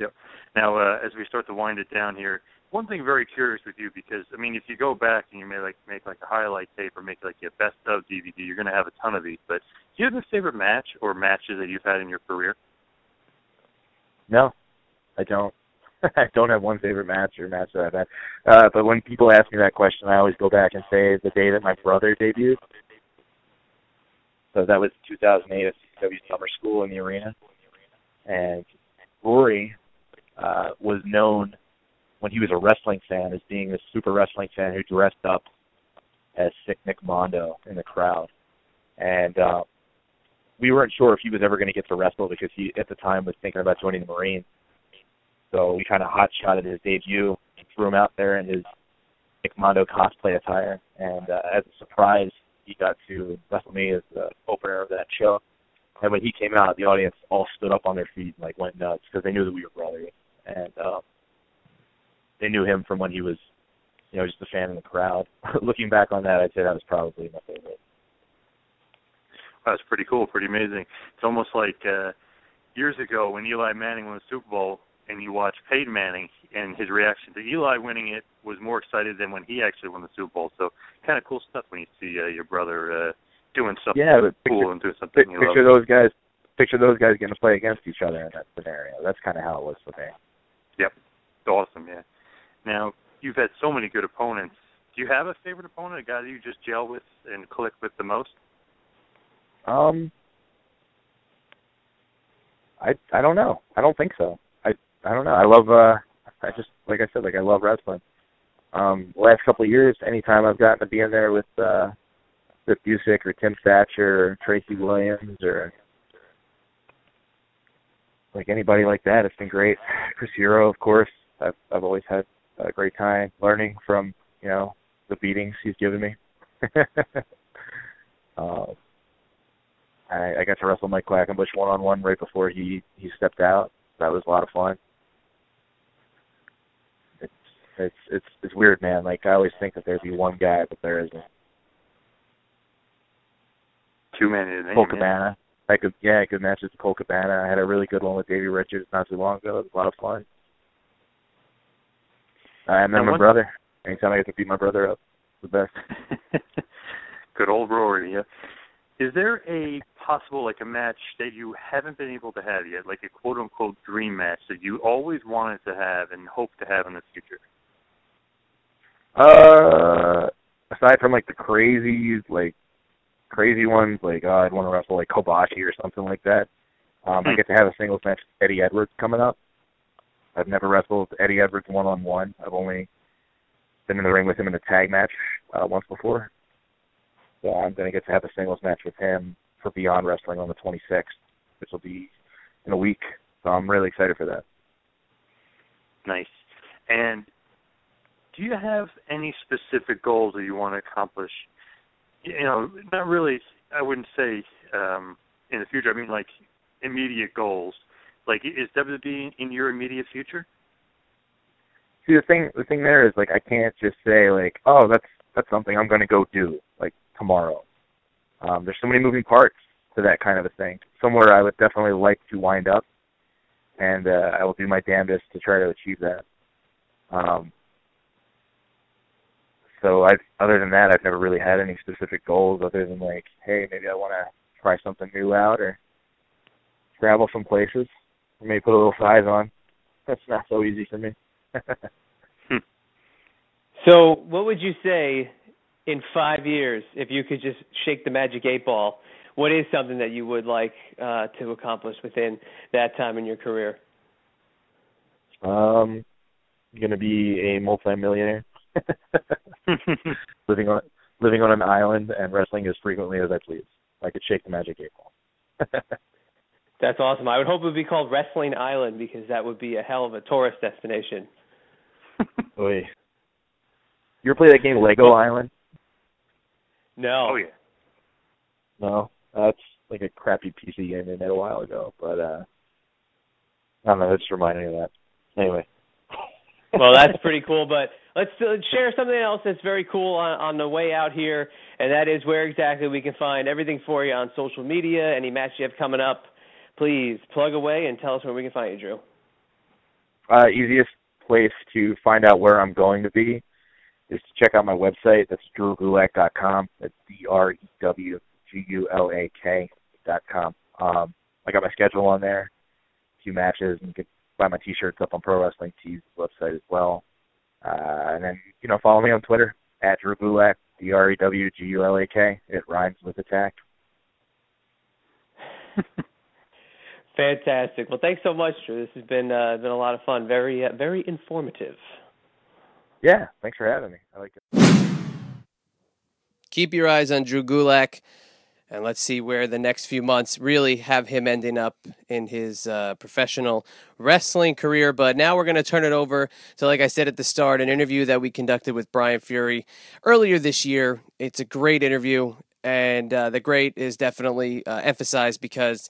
Yep. Now, uh, as we start to wind it down here, one thing very curious with you because I mean, if you go back and you may like make like a highlight tape or make like a best of DVD, you're going to have a ton of these. But do you have a favorite match or matches that you've had in your career? No, I don't. I don't have one favorite match or match that I've had. Uh, but when people ask me that question, I always go back and say the day that my brother debuted. So that was 2008 at CW Summer School in the arena, and Rory uh, was known when he was a wrestling fan as being this super wrestling fan who dressed up as Sick Nick Mondo in the crowd, and uh, we weren't sure if he was ever going to get to wrestle because he at the time was thinking about joining the Marines. So we kind of hot shotted his debut, threw him out there in his Mondo cosplay attire, and uh, as a surprise, he got to WrestleMania as the opener of that show. And when he came out, the audience all stood up on their feet and like went nuts because they knew that we were brothers, and uh, they knew him from when he was, you know, just a fan in the crowd. Looking back on that, I'd say that was probably my favorite. That's pretty cool, pretty amazing. It's almost like uh, years ago when Eli Manning won the Super Bowl, and you watch Peyton Manning and his reaction to Eli winning it was more excited than when he actually won the Super Bowl. So kind of cool stuff when you see uh, your brother uh, doing something yeah, but cool and doing something pic- picture love. those guys. Picture those guys getting to play against each other in that scenario. That's kind of how it was for me. Yep, it's awesome. Yeah. Now you've had so many good opponents. Do you have a favorite opponent, a guy that you just gel with and click with the most? Um, I I don't know. I don't think so. I don't know. I love uh I just like I said like I love wrestling. Um, last couple of years, anytime I've gotten to be in there with uh with Busick or Tim Thatcher or Tracy Williams or like anybody like that, it's been great. Chris Hero, of course. I've I've always had a great time learning from you know the beatings he's given me. um, I, I got to wrestle Mike Quackenbush one on one right before he he stepped out. That was a lot of fun. It's it's it's weird, man. Like I always think that there'd be one guy, but there isn't. Two men in the Colt. Cabana. I could yeah, I could match with Colt Cabana. I had a really good one with Davey Richards not too long ago. It was a lot of fun. Uh, and then And my brother. Anytime I get to beat my brother up, the best. Good old Rory. Yeah. Is there a possible like a match that you haven't been able to have yet, like a quote unquote dream match that you always wanted to have and hope to have in the future? Uh, aside from like the crazies, like crazy ones, like oh, I'd want to wrestle like Kobashi or something like that. Um, I get to have a singles match with Eddie Edwards coming up. I've never wrestled Eddie Edwards one on one. I've only been in the ring with him in a tag match uh, once before. So I'm gonna get to have a singles match with him for Beyond Wrestling on the 26th, which will be in a week. So I'm really excited for that. Nice. And do you have any specific goals that you want to accomplish? You know, not really. I wouldn't say um, in the future. I mean, like immediate goals. Like, is WWE in your immediate future? see the thing the thing there is like I can't just say like, oh, that's that's something I'm gonna go do like tomorrow. Um, there's so many moving parts to that kind of a thing. Somewhere I would definitely like to wind up, and uh, I will do my damnedest to try to achieve that. Um, so I, other than that, I've never really had any specific goals other than like, hey, maybe I want to try something new out or travel some places, or maybe put a little size on. That's not so easy for me. So, what would you say in five years if you could just shake the magic eight ball? What is something that you would like uh, to accomplish within that time in your career? Um, going to be a multimillionaire, living on living on an island and wrestling as frequently as I please. I could shake the magic eight ball. That's awesome. I would hope it would be called Wrestling Island because that would be a hell of a tourist destination. Oy. You ever play that game Lego Island? No. Oh yeah. No, that's like a crappy PC game they made a while ago. But uh I don't know. That just reminded me of that. Anyway, well, that's pretty cool. But let's uh, share something else that's very cool on, on the way out here, and that is where exactly we can find everything for you on social media. Any match you have coming up, please plug away and tell us where we can find you, Drew. Uh, easiest place to find out where I'm going to be is to check out my website. That's drewgulak.com. That's D R E W G U L A K dot com. Um, I got my schedule on there, a few matches, and you can buy my T-shirts up on Pro Wrestling Tees website as well. Uh, and then you know follow me on Twitter at Drew Gulak, D R E W G U L A K. It rhymes with attack. Fantastic. Well, thanks so much, Drew. This has been uh, been a lot of fun. Very uh, very informative. Yeah, thanks for having me. I like it. Keep your eyes on Drew Gulak, and let's see where the next few months really have him ending up in his uh, professional wrestling career. But now we're going to turn it over to, like I said at the start, an interview that we conducted with Brian Fury earlier this year. It's a great interview, and uh, the great is definitely uh, emphasized because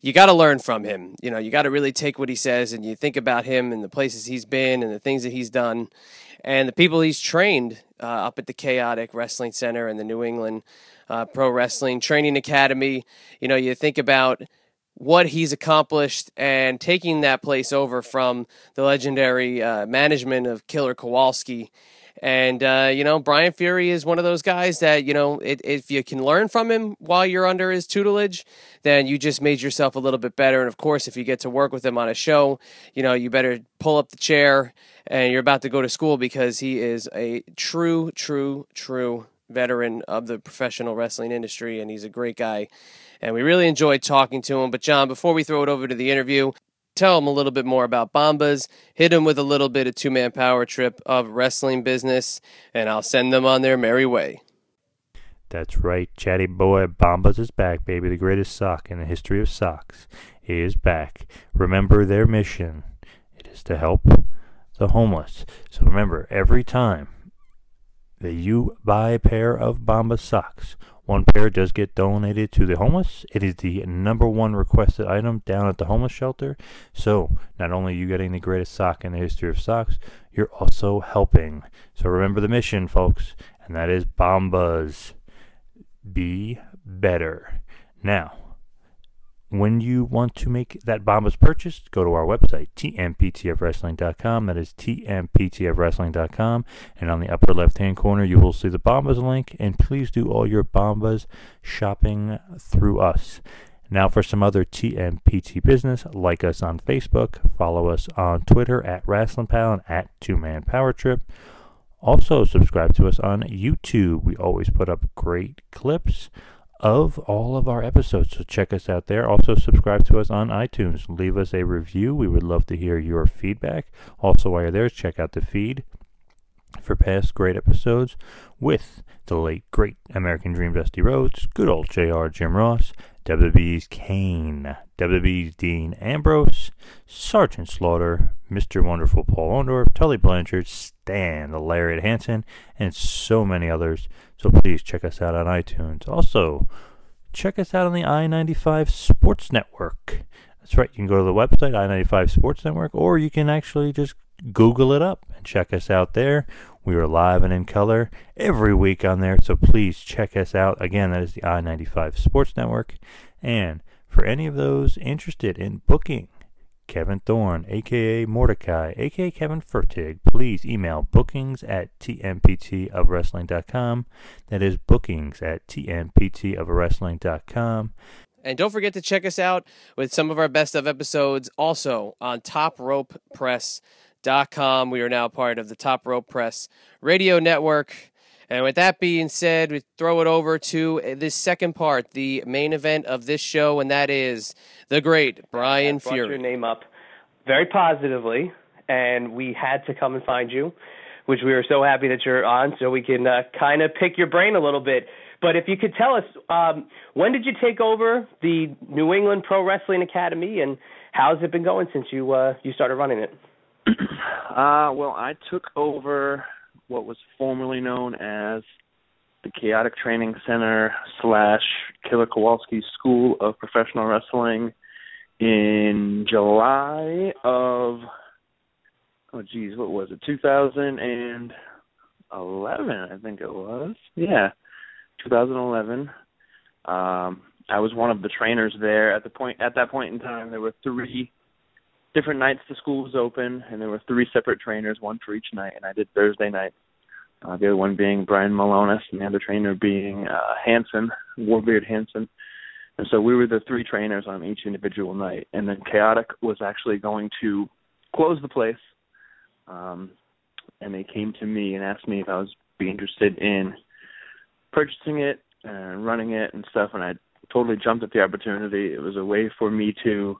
you got to learn from him. You know, you got to really take what he says and you think about him and the places he's been and the things that he's done and the people he's trained uh, up at the Chaotic Wrestling Center and the New England uh, Pro Wrestling Training Academy. You know, you think about what he's accomplished and taking that place over from the legendary uh, management of Killer Kowalski. And, uh, you know, Brian Fury is one of those guys that, you know, it, if you can learn from him while you're under his tutelage, then you just made yourself a little bit better. And of course, if you get to work with him on a show, you know, you better pull up the chair and you're about to go to school because he is a true, true, true veteran of the professional wrestling industry. And he's a great guy. And we really enjoyed talking to him. But, John, before we throw it over to the interview, tell him a little bit more about Bombas, hit him with a little bit of two man power trip of wrestling business, and I'll send them on their merry way. That's right, chatty boy. Bombas is back, baby. The greatest sock in the history of socks is back. Remember their mission. It is to help the homeless. So remember, every time that you buy a pair of Bombas socks, one pair does get donated to the homeless. It is the number one requested item down at the homeless shelter. So, not only are you getting the greatest sock in the history of socks, you're also helping. So, remember the mission, folks, and that is Bombas. Be better. Now, when you want to make that Bombas purchase, go to our website, tmptfwrestling.com. That is tmptfwrestling.com. And on the upper left hand corner, you will see the Bombas link. And please do all your Bombas shopping through us. Now, for some other TMPT business, like us on Facebook, follow us on Twitter at WrestlingPal and at Two Man Power Trip. Also, subscribe to us on YouTube. We always put up great clips of all of our episodes. So check us out there. Also, subscribe to us on iTunes. Leave us a review. We would love to hear your feedback. Also, while you're there, check out the feed for past great episodes with the late, great American Dream Dusty Rhodes, good old JR Jim Ross, WWE's Kane, WWE's Dean Ambrose, Sergeant Slaughter, Mr. Wonderful Paul Orndorff, Tully Blanchard, Stan, the Lariat Hansen, and so many others. So please check us out on iTunes. Also, check us out on the I 95 Sports Network. That's right, you can go to the website, I 95 Sports Network, or you can actually just Google it up and check us out there. We are live and in color every week on there, so please check us out. Again, that is the I 95 Sports Network. And for any of those interested in booking Kevin Thorn, aka Mordecai, aka Kevin Fertig, please email bookings at tmptofwrestling.com. That is bookings at tmptofwrestling.com. And don't forget to check us out with some of our best of episodes also on topropepress.com. We are now part of the Top Rope Press Radio Network. And with that being said, we throw it over to this second part, the main event of this show, and that is the great Brian Fury. your name up very positively, and we had to come and find you, which we are so happy that you're on, so we can uh, kind of pick your brain a little bit. But if you could tell us, um, when did you take over the New England Pro Wrestling Academy, and how's it been going since you uh, you started running it? Uh, well, I took over what was formerly known as the Chaotic Training Center slash Killer Kowalski School of Professional Wrestling in July of oh geez, what was it? 2011, I think it was. Yeah, 2011. Um, I was one of the trainers there. At the point at that point in time, there were three different nights the school was open, and there were three separate trainers, one for each night, and I did Thursday night. Uh, the other one being Brian Milonas, and the other trainer being uh, Hanson, Warbeard Hanson. And so we were the three trainers on each individual night. And then Chaotic was actually going to close the place. Um, and they came to me and asked me if I was be interested in purchasing it and running it and stuff. And I totally jumped at the opportunity. It was a way for me to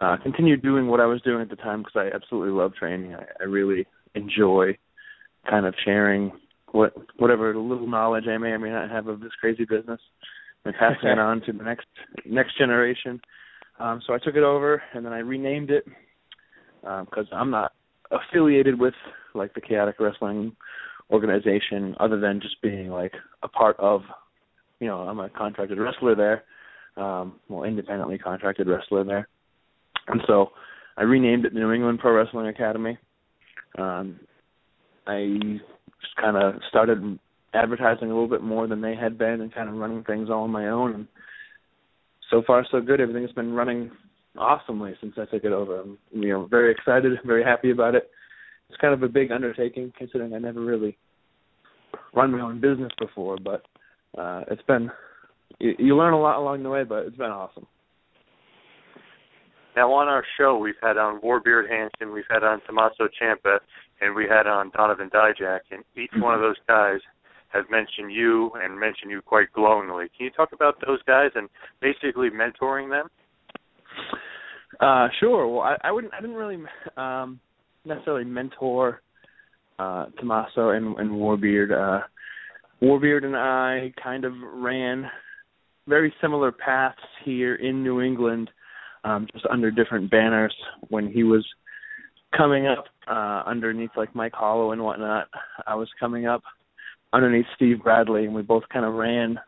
uh, continue doing what I was doing at the time because I absolutely love training. I, I really enjoy kind of sharing what whatever little knowledge I may or may not have of this crazy business and passing it on to the next next generation. Um, so I took it over and then I renamed it because um, I'm not affiliated with like the Chaotic Wrestling organization other than just being like a part of you know I'm a contracted wrestler there um well independently contracted wrestler there and so I renamed it New England Pro Wrestling Academy. Um I just kind of started advertising a little bit more than they had been and kind of running things all on my own. And so far so good. Everything's been running awesomely since I took it over. I'm you know very excited very happy about it. It's kind of a big undertaking considering I never really run my own business before but uh it's been you, you learn a lot along the way but it's been awesome now on our show we've had on Warbeard Hanson, we've had on Tommaso Ciampa, and we had on Donovan Dijak, and each one of those guys has mentioned you and mentioned you quite glowingly. Can you talk about those guys and basically mentoring them? Uh, sure. Well, I, I wouldn't. I didn't really um, necessarily mentor uh, Tommaso and, and Warbeard. Uh, Warbeard and I kind of ran very similar paths here in New England, um, just under different banners. When he was coming up uh, underneath like Mike Hollow and whatnot, I was coming up underneath Steve Bradley, and we both kind of ran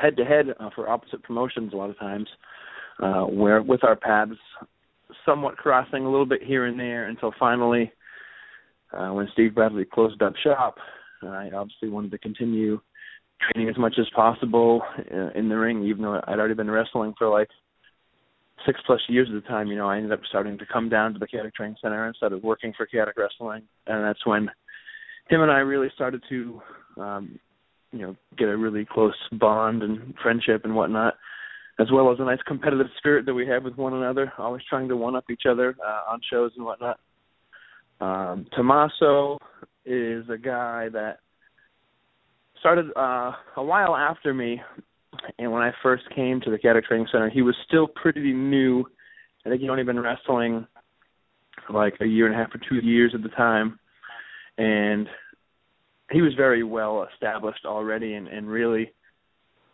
head to head for opposite promotions a lot of times, uh, where with our paths somewhat crossing a little bit here and there until finally, uh, when Steve Bradley closed up shop, I obviously wanted to continue training as much as possible uh, in the ring, even though I'd already been wrestling for like six plus years at the time. You know, I ended up starting to come down to the Chaotic Training Center and started working for Chaotic Wrestling, and that's when him and I really started to, um, you know, get a really close bond and friendship and whatnot as well as a nice competitive spirit that we have with one another, always trying to one up each other uh, on shows and whatnot. Um, Tommaso is a guy that started uh, a while after me, and when I first came to the Chaotic Training Center, he was still pretty new. I think he'd only been wrestling like a year and a half or two years at the time, and he was very well established already and, and really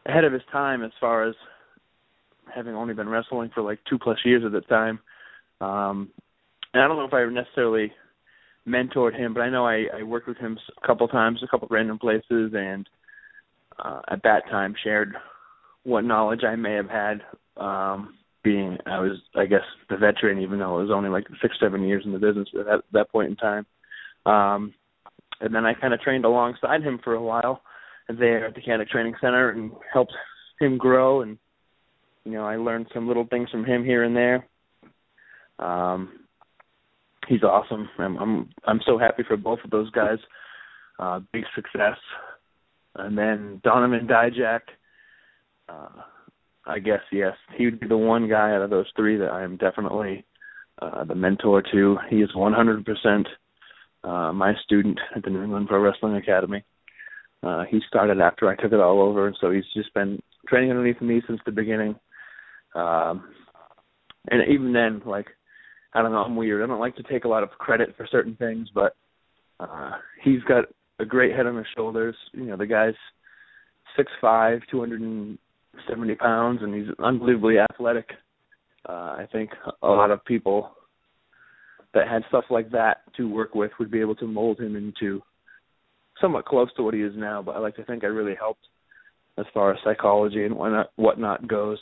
ahead of his time as far as having only been wrestling for like two plus years at the time. Um, and I don't know if I necessarily mentored him, but I know I, I worked with him a couple times, a couple random places, and uh, at that time shared what knowledge I may have had. Um, being I was, I guess, the veteran, even though it was only like six, seven years in the business at that, that point in time. Um, and then I kind of trained alongside him for a while there at the Chaotic Training Center and helped him grow and you know, I learned some little things from him here and there. Um, he's awesome. I'm I'm I'm so happy for both of those guys. Uh, big success. And then Donovan Dijak, uh, I guess yes, he would be the one guy out of those three that I am definitely uh, the mentor to. He is 100% uh, my student at the New England Pro Wrestling Academy. Uh, he started after I took it all over, and so he's just been training underneath me since the beginning. Um, and even then, like, I don't know, I'm weird. I don't like to take a lot of credit for certain things, but uh, he's got a great head on his shoulders. You know, the guy's six five, two hundred and seventy pounds, and he's unbelievably athletic. Uh, I think a lot of people that had stuff like that to work with would be able to mold him into somewhat close to what he is now. But I like to think I really helped as far as psychology and whatnot, whatnot goes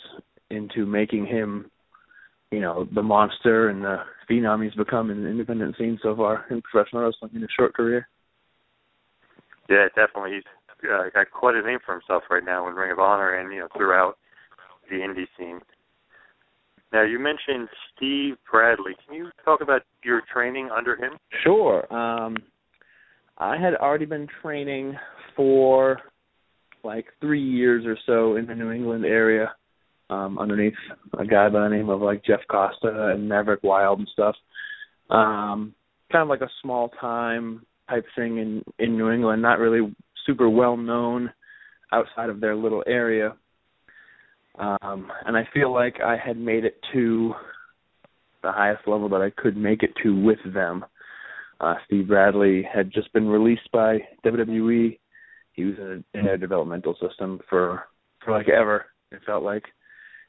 into making him, you know, the monster and the phenom he's become in the independent scene so far in professional wrestling in his short career. Yeah, definitely. Uh, got quite a name for himself right now in Ring of Honor and you know throughout the indie scene. Now, you mentioned Steve Bradley. Can you talk about your training under him? Sure. Um, I had already been training for like three years or so in the New England area, um, underneath a guy by the name of like Jeff Costa and Maverick Wild and stuff. Um, kind of like a small time type thing in in New England, not really super well known outside of their little area. Um, and I feel like I had made it to the highest level that I could make it to with them. Uh, Steve Bradley had just been released by WWE. He was in, in their developmental system for for like ever. It felt like,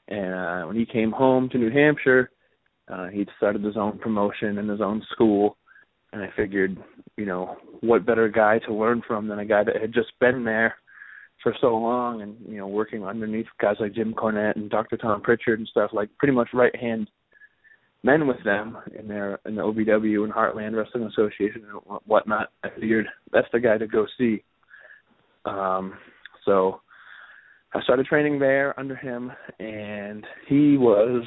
and uh, when he came home to New Hampshire, uh, he'd started his own promotion in his own school, and I figured, you know, what better guy to learn from than a guy that had just been there for so long and you know working underneath guys like Jim Cornette and Dr. Tom Prichard and stuff like pretty much right hand men with them in their in the OVW and Heartland Wrestling Association and whatnot. I figured that's the guy to go see. Um, so I started training there under him, and he was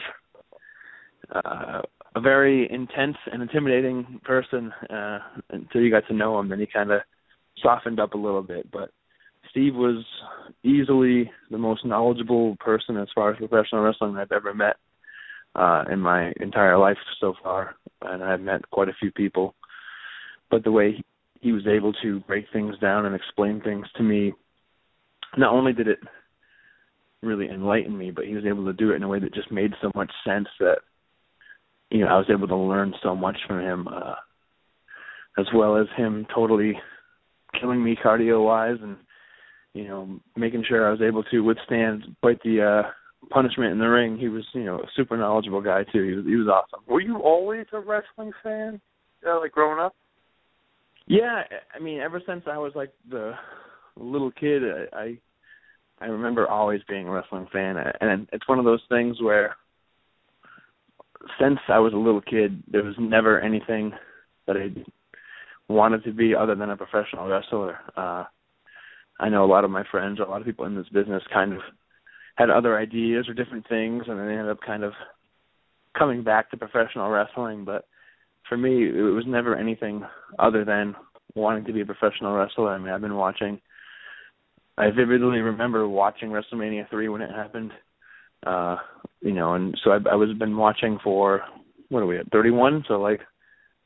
uh, a very intense and intimidating person uh, until you got to know him. Then he kind of softened up a little bit, but Steve was easily the most knowledgeable person as far as professional wrestling I've ever met uh, in my entire life so far, and I've met quite a few people. But the way he was able to break things down and explain things to me, not only did it really enlighten me, but he was able to do it in a way that just made so much sense that you know I was able to learn so much from him, uh, as well as him totally killing me cardio wise and you know making sure I was able to withstand quite the uh punishment in the ring. He was, you know, a super knowledgeable guy too. He was, he was awesome. Were you always a wrestling fan, uh, like growing up? Yeah, I mean, ever since I was like the little kid, I I, I remember always being a wrestling fan, and it's one of those things where since I was a little kid, there was never anything that I wanted to be other than a professional wrestler. Uh I know a lot of my friends, a lot of people in this business kind of had other ideas or different things and then they ended up kind of coming back to professional wrestling but for me it was never anything other than wanting to be a professional wrestler i mean i've been watching i vividly remember watching wrestlemania 3 when it happened uh you know and so i i was been watching for what are we at 31 so like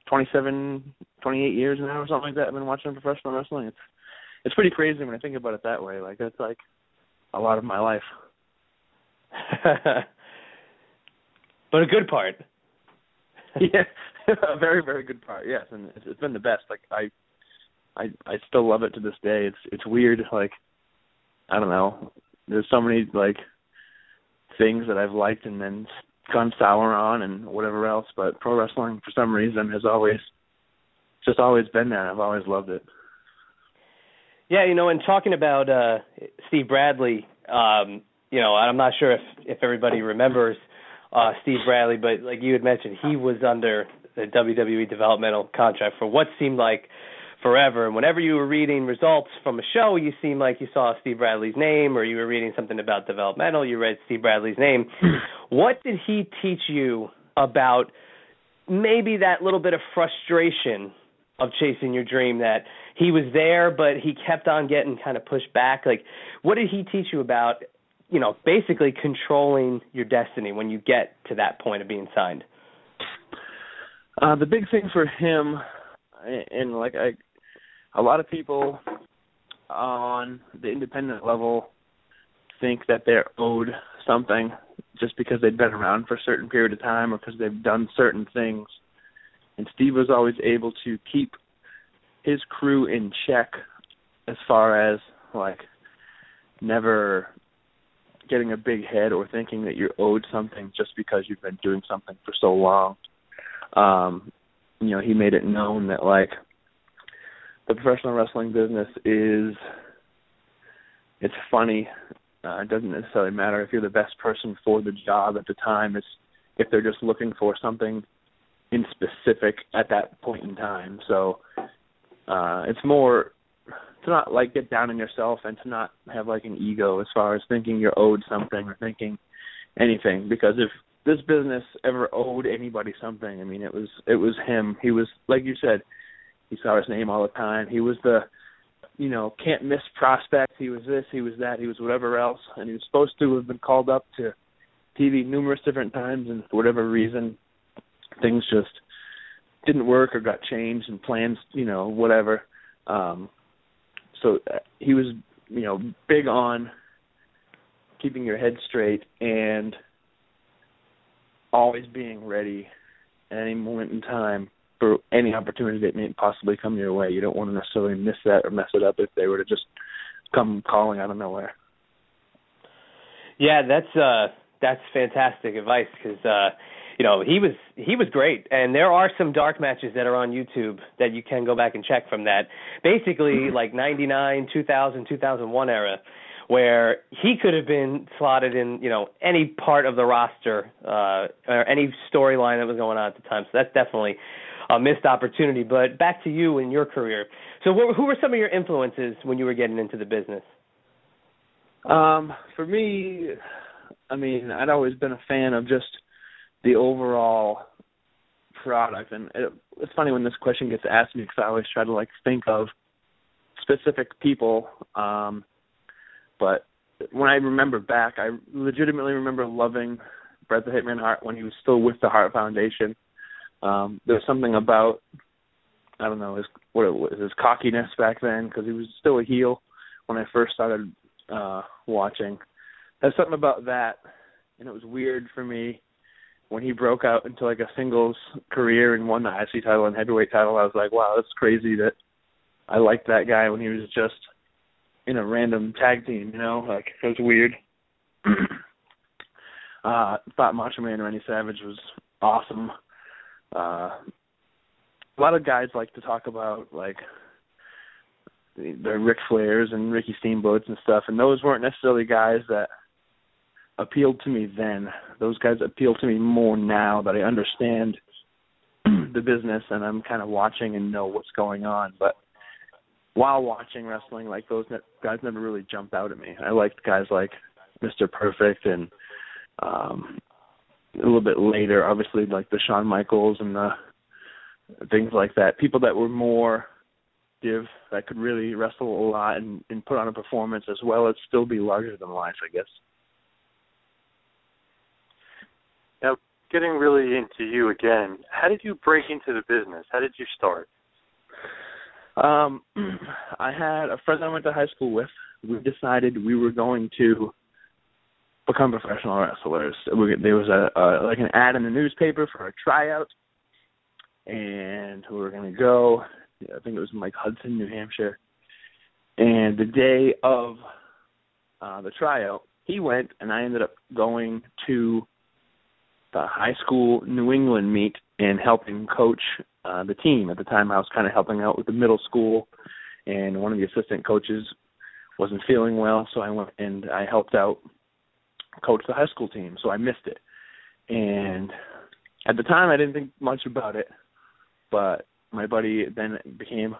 27 28 years now or something like that i've been watching professional wrestling it's it's pretty crazy when i think about it that way like that's like a lot of my life but a good part. yeah, a very very good part. Yes, and it's, it's been the best. Like I, I I still love it to this day. It's it's weird. Like I don't know. There's so many like things that I've liked and then gone sour on and whatever else. But pro wrestling for some reason has always just always been there. I've always loved it. Yeah, you know, and talking about uh Steve Bradley, um, you know, I'm not sure if if everybody remembers uh Steve Bradley, but like you had mentioned, he was under the WWE developmental contract for what seemed like forever. And whenever you were reading results from a show, you seemed like you saw Steve Bradley's name, or you were reading something about developmental, you read Steve Bradley's name. what did he teach you about maybe that little bit of frustration of chasing your dream that he was there but he kept on getting kind of pushed back like what did he teach you about you know, basically controlling your destiny when you get to that point of being signed? Uh, the big thing for him, and like I, a lot of people on the independent level think that they're owed something just because they've been around for a certain period of time or because they've done certain things. And Steve was always able to keep his crew in check as far as like never getting a big head or thinking that you're owed something just because you've been doing something for so long. Um, you know, he made it known that like the professional wrestling business is it's funny. Uh, it doesn't necessarily matter if you're the best person for the job at the time. It's if they're just looking for something in specific at that point in time. So uh it's more to not like get down on yourself and to not have like an ego as far as thinking you're owed something or thinking anything because if this business ever owed anybody something, I mean, it was it was him. He was like you said, he saw his name all the time. He was the you know can't miss prospect. He was this, he was that, he was whatever else, and he was supposed to have been called up to TV numerous different times, and for whatever reason, things just didn't work or got changed and plans, you know, whatever. Um, so uh, he was, you know, big on keeping your head straight and always being ready at any moment in time for any opportunity that may possibly come your way. You don't want to necessarily miss that or mess it up if they were to just come calling out of nowhere. Yeah, that's uh that's fantastic advice because uh you know he was he was great and there are some dark matches that are on youtube that you can go back and check from that basically like 99 2000 2001 era where he could have been slotted in you know any part of the roster uh or any storyline that was going on at the time so that's definitely a missed opportunity but back to you in your career so what, who were some of your influences when you were getting into the business um for me i mean i'd always been a fan of just the overall product. And it, it's funny when this question gets asked me because I always try to like think of specific people. Um, but when I remember back, I legitimately remember loving Bret the Hitman Hart when he was still with the Hart Foundation. Um, there was something about I don't know his what it was his cockiness back then because he was still a heel when I first started uh watching. There's something about that, and it was weird for me when he broke out into like a singles career and won the IC title and heavyweight title, I was like, wow, that's crazy that I liked that guy when he was just in a random tag team, you know, like it was weird. uh thought Macho Man Randy Savage was awesome. Uh a lot of guys like to talk about like the, the Ric Flairs and Ricky Steamboats and stuff, and those weren't necessarily guys that appealed to me then. Those guys appeal to me more now that I understand the business and I'm kind of watching and know what's going on. But while watching wrestling, like those ne- guys never really jumped out at me. I liked guys like Mr. Perfect and um a little bit later, obviously like the Shawn Michaels and the things like that. People that were more give that could really wrestle a lot and, and put on a performance as well as still be larger than life, I guess. Now, getting really into you again, how did you break into the business? How did you start? Um, I had a friend I went to high school with. We decided we were going to become professional wrestlers. There was a, a like an ad in the newspaper for a tryout, and we were going to go. I think it was in like Hudson, New Hampshire. And the day of uh the tryout, he went, and I ended up going to the high school New England meet and helping coach uh, the team. At the time, I was kind of helping out with the middle school, and one of the assistant coaches wasn't feeling well, so I went and I helped out coach the high school team. So I missed it, and at the time, I didn't think much about it, but my buddy then became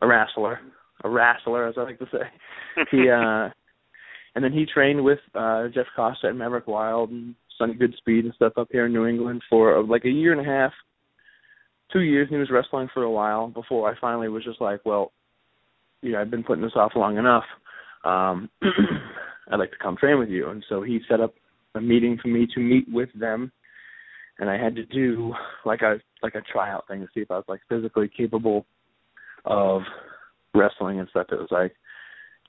a wrestler, a wrestler, as I like to say. he uh and then he trained with uh Jeff Costa and Maverick Wild and Sonny Goodspeed and stuff up here in New England for uh, like a year and a half, two years. And he was wrestling for a while before I finally was just like, well, you know, I've been putting this off long enough. Um, I'd like to come train with you. And so he set up a meeting for me to meet with them, and I had to do like a like a tryout thing to see if I was like physically capable of wrestling and stuff. It was like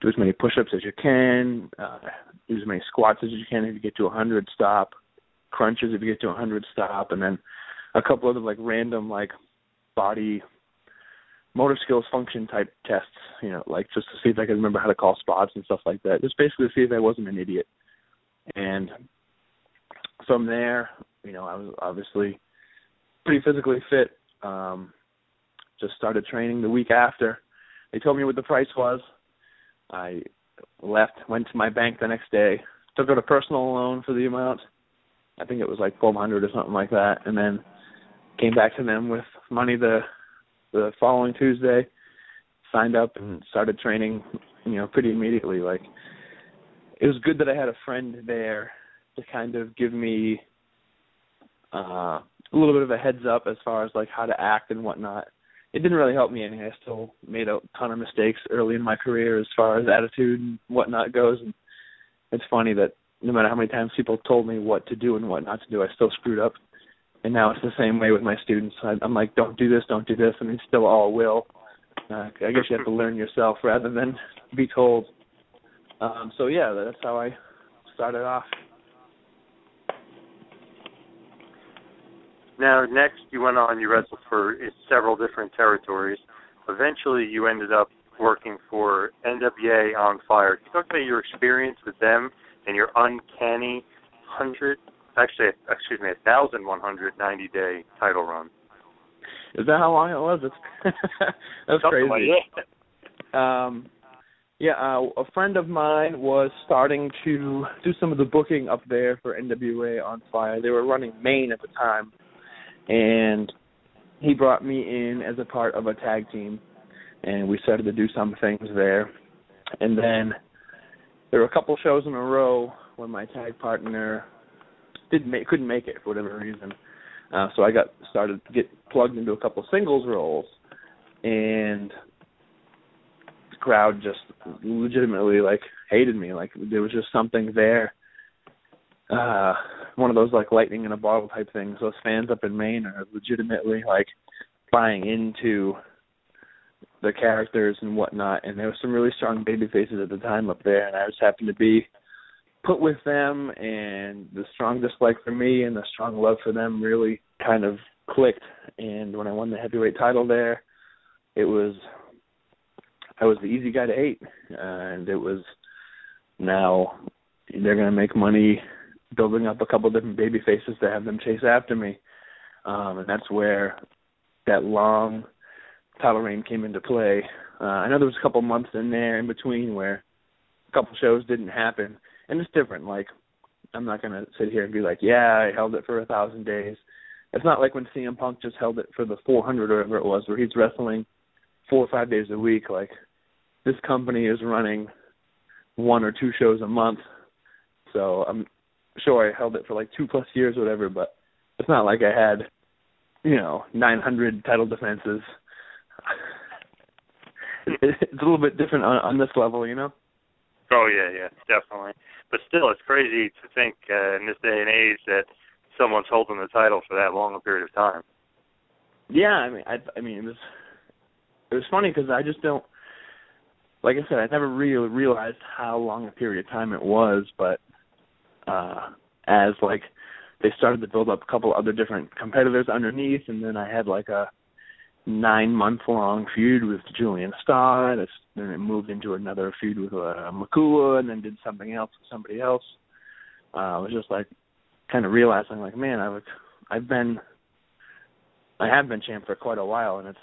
do as many push-ups as you can, uh, do as many squats as you can if you get to a 100 stop, crunches if you get to a 100 stop, and then a couple other like random like body motor skills function type tests, you know, like just to see if I could remember how to call spots and stuff like that. Just basically to see if I wasn't an idiot. And from there, you know, I was obviously pretty physically fit. Um just started training the week after. They told me what the price was. I left, went to my bank the next day, took out a personal loan for the amount. I think it was like twelve hundred or something like that, and then came back to them with money the the following Tuesday. Signed up and started training, you know, pretty immediately. Like it was good that I had a friend there to kind of give me uh, a little bit of a heads up as far as like how to act and whatnot. It didn't really help me any. I still made a ton of mistakes early in my career as far as attitude and whatnot goes. And it's funny that no matter how many times people told me what to do and what not to do, I still screwed up. And now it's the same way with my students. I, I'm like, don't do this, don't do this, and they still all will. Uh, I guess you have to learn yourself rather than be told. Um, so yeah, that's how I started off. Now, next you went on, you wrestled for several different territories. Eventually, you ended up working for NWA On Fire. Can you talk about your experience with them and your uncanny hundred, actually, excuse me, a thousand one hundred ninety day title run? Is that how long it was? It's that's Something crazy. Like Um, yeah, uh, a friend of mine was starting to do some of the booking up there for NWA on Fire. They were running Maine at the time, and he brought me in as a part of a tag team, and we started to do some things there. And then there were a couple shows in a row when my tag partner didn't make couldn't make it for whatever reason. Uh, so I got started to get plugged into a couple singles roles, and the crowd just legitimately like hated me. Like there was just something there. Uh, one of those like lightning in a bottle type things. Those fans up in Maine are legitimately like buying into the characters and whatnot. And there was some really strong baby faces at the time up there, and I just happened to be put with them and the strong dislike for me and the strong love for them really kind of clicked. And when I won the heavyweight title there it was I was the easy guy to hate. And it was now they're going to make money building up a couple different baby faces to have them chase after me. Um and that's where that long title reign came into play. Uh I know there was a couple months in there in between where a couple shows didn't happen and it's different. Like I'm not gonna sit here and be like, yeah, I held it for a thousand days. It's not like when CM Punk just held it for the 400 or whatever it was, where he's wrestling four or five days a week. Like this company is running one or two shows a month, so I'm sure I held it for like two plus years or whatever. But it's not like I had, you know, 900 title defenses. it's a little bit different on, on this level, you know. Oh yeah, yeah, definitely. But still, it's crazy to think uh, in this day and age that someone's holding the title for that long a period of time. Yeah, I mean, I, I mean, it was it was funny because I just don't. Like I said, I never really realized how long a period of time it was, but uh as like they started to build up a couple other different competitors underneath, and then I had like a nine month long feud with Julian Starr. and Then it moved into another feud with uh, Makua, and then did something else with somebody else. Uh, I was just like, kind of realizing, like, man, I've I've been, I have been champ for quite a while, and it's,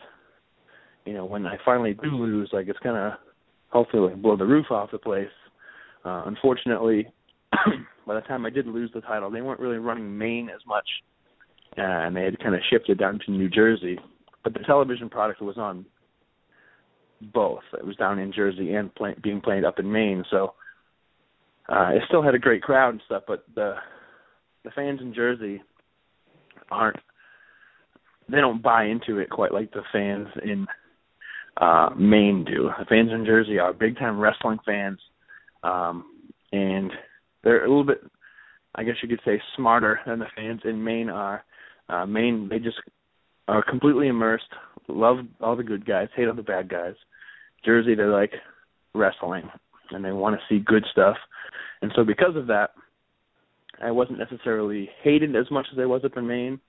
you know, when I finally do lose, like, it's gonna hopefully like, blow the roof off the place. Uh, unfortunately, by the time I did lose the title, they weren't really running Maine as much, uh, and they had kind of shifted down to New Jersey but the television product was on both. It was down in Jersey and play, being played up in Maine, so uh, it still had a great crowd and stuff. But the the fans in Jersey aren't they don't buy into it quite like the fans in uh Maine do. The fans in Jersey are big time wrestling fans, um, and they're a little bit, I guess you could say, smarter than the fans in Maine are. Uh, Maine, they just are completely immersed, love all the good guys, hate all the bad guys. Jersey, they like wrestling and they want to see good stuff. And so because of that, I wasn't necessarily hated as much as I was up in Maine.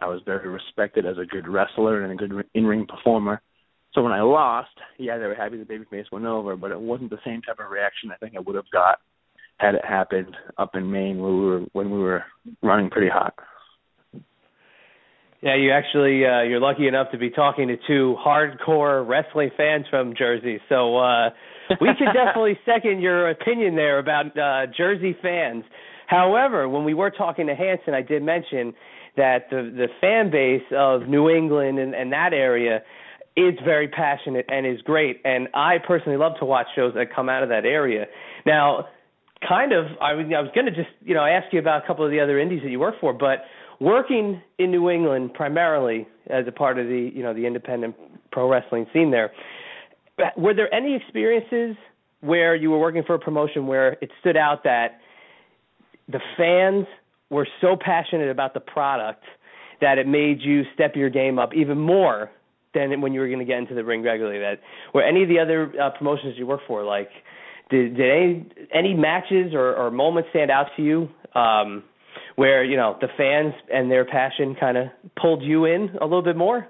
I was very respected as a good wrestler and a good in-ring performer. So when I lost, yeah, they were happy the babyface went over, but it wasn't the same type of reaction I think I would have got had it happened up in Maine where we were when we were running pretty hot. Yeah, you actually uh, you're lucky enough to be talking to two hardcore wrestling fans from Jersey. So uh, we could definitely second your opinion there about uh, Jersey fans. However, when we were talking to Hanson, I did mention that the the fan base of New England and, and that area is very passionate and is great. And I personally love to watch shows that come out of that area. Now, kind of, I was, I was going to just you know ask you about a couple of the other indies that you work for, but working in New England primarily as a part of the you know the independent pro wrestling scene there. Were there any experiences where you were working for a promotion where it stood out that the fans were so passionate about the product that it made you step your game up even more than when you were going to get into the ring regularly. That were any of the other uh, promotions you worked for like did did any any matches or, or moments stand out to you um, where you know the fans and their passion kind of pulled you in a little bit more?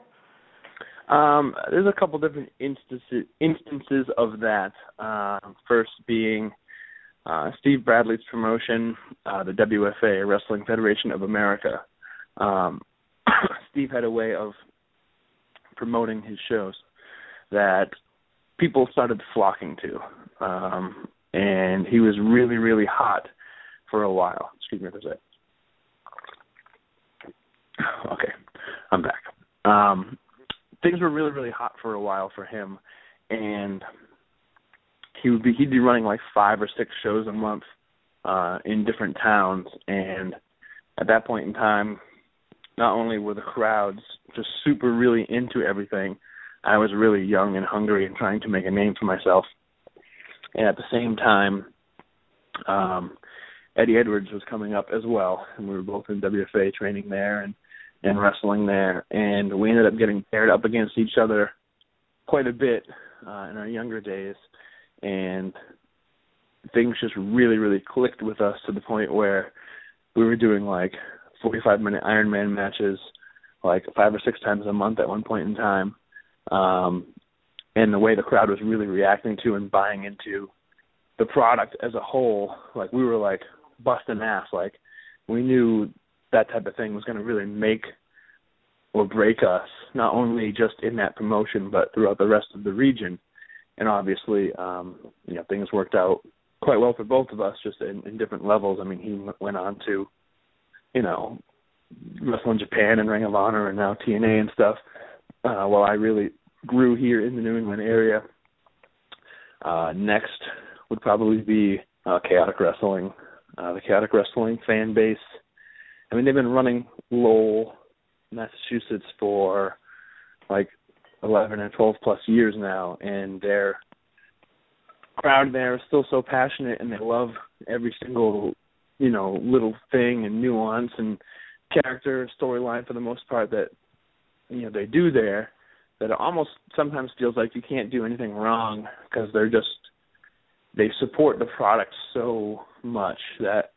Um, there's a couple different instances instances of that. Uh, first being uh, Steve Bradley's promotion, uh, the WFA, Wrestling Federation of America. Um, Steve had a way of promoting his shows that people started flocking to, um, and he was really, really hot for a while. Excuse me for a. Okay, I'm back. Um, things were really, really hot for a while for him, and he would be he'd be running like five or six shows a month uh in different towns and at that point in time not only were the crowds just super really into everything i was really young and hungry and trying to make a name for myself and at the same time um eddie edwards was coming up as well and we were both in wfa training there and and wrestling there and we ended up getting paired up against each other quite a bit uh in our younger days. And things just really really clicked with us to the point where we were doing like 45 minute Ironman matches like five or six times a month at one point in time. Um and the way the crowd was really reacting to and buying into the product as a whole like we were like busting ass. Like we knew that type of thing was going to really make or break us not only just in that promotion but throughout the rest of the region and obviously, um, you know, things worked out quite well for both of us, just in, in different levels. I mean, he went on to, you know, wrestle in Japan and Ring of Honor, and now TNA and stuff. Uh, while I really grew here in the New England area. Uh, next would probably be uh, Chaotic Wrestling, uh, the Chaotic Wrestling fan base. I mean, they've been running Lowell, Massachusetts for like 11 and 12 plus years now, and their crowd there is still so passionate, and they love every single, you know, little thing and nuance and character storyline for the most part that you know they do there. That it almost sometimes feels like you can't do anything wrong because they're just they support the product so much that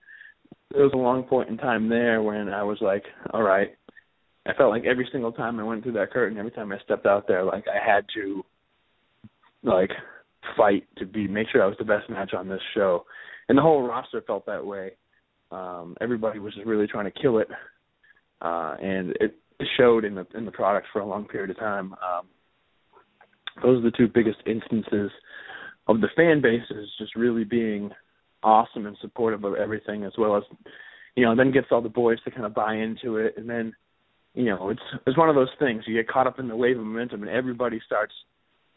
there was a long point in time there when I was like, all right, I felt like every single time I went through that curtain, every time I stepped out there, like I had to like fight to be make sure I was the best match on this show. And the whole roster felt that way. Um, everybody was just really trying to kill it. Uh and it showed in the in the product for a long period of time. Um those are the two biggest instances of the fan bases just really being awesome and supportive of everything as well as you know, then gets all the boys to kind of buy into it and then you know, it's it's one of those things. You get caught up in the wave of momentum, and everybody starts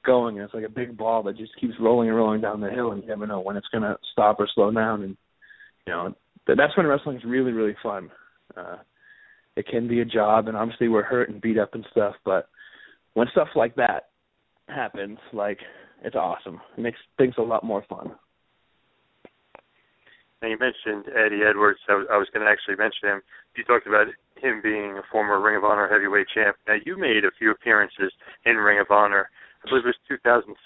going, and it's like a big ball that just keeps rolling and rolling down the hill, and you never know when it's going to stop or slow down. And you know, that's when wrestling is really really fun. Uh, it can be a job, and obviously we're hurt and beat up and stuff, but when stuff like that happens, like it's awesome. It makes things a lot more fun. Now you mentioned Eddie Edwards. I was, I was going to actually mention him. You talked about him being a former Ring of Honor heavyweight champ. Now you made a few appearances in Ring of Honor. I believe it was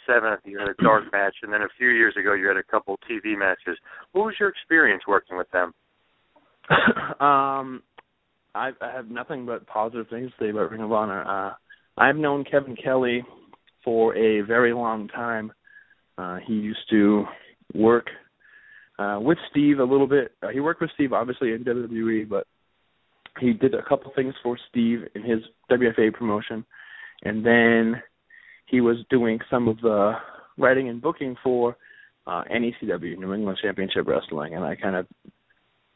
2007. You had a dark match, and then a few years ago you had a couple TV matches. What was your experience working with them? um, I, I have nothing but positive things to say about Ring of Honor. Uh, I've known Kevin Kelly for a very long time. Uh, he used to work uh, with Steve a little bit. Uh, he worked with Steve obviously in WWE, but he did a couple things for Steve in his WFA promotion, and then he was doing some of the writing and booking for uh, NECW, New England Championship Wrestling, and I kind of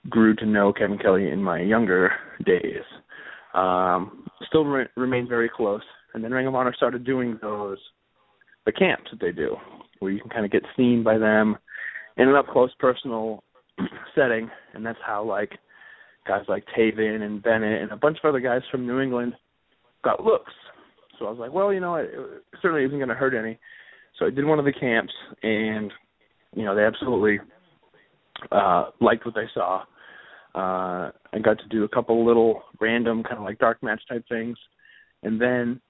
grew to know Kevin Kelly in my younger days. Um, still re- remained very close, and then Ring of Honor started doing those the camps that they do, where you can kind of get seen by them in an up close personal setting, and that's how like guys like Taven and Bennett and a bunch of other guys from New England got looks. So I was like, well, you know, it, it certainly isn't going to hurt any. So I did one of the camps, and you know, they absolutely uh liked what they saw. Uh I got to do a couple little random kind of like dark match type things, and then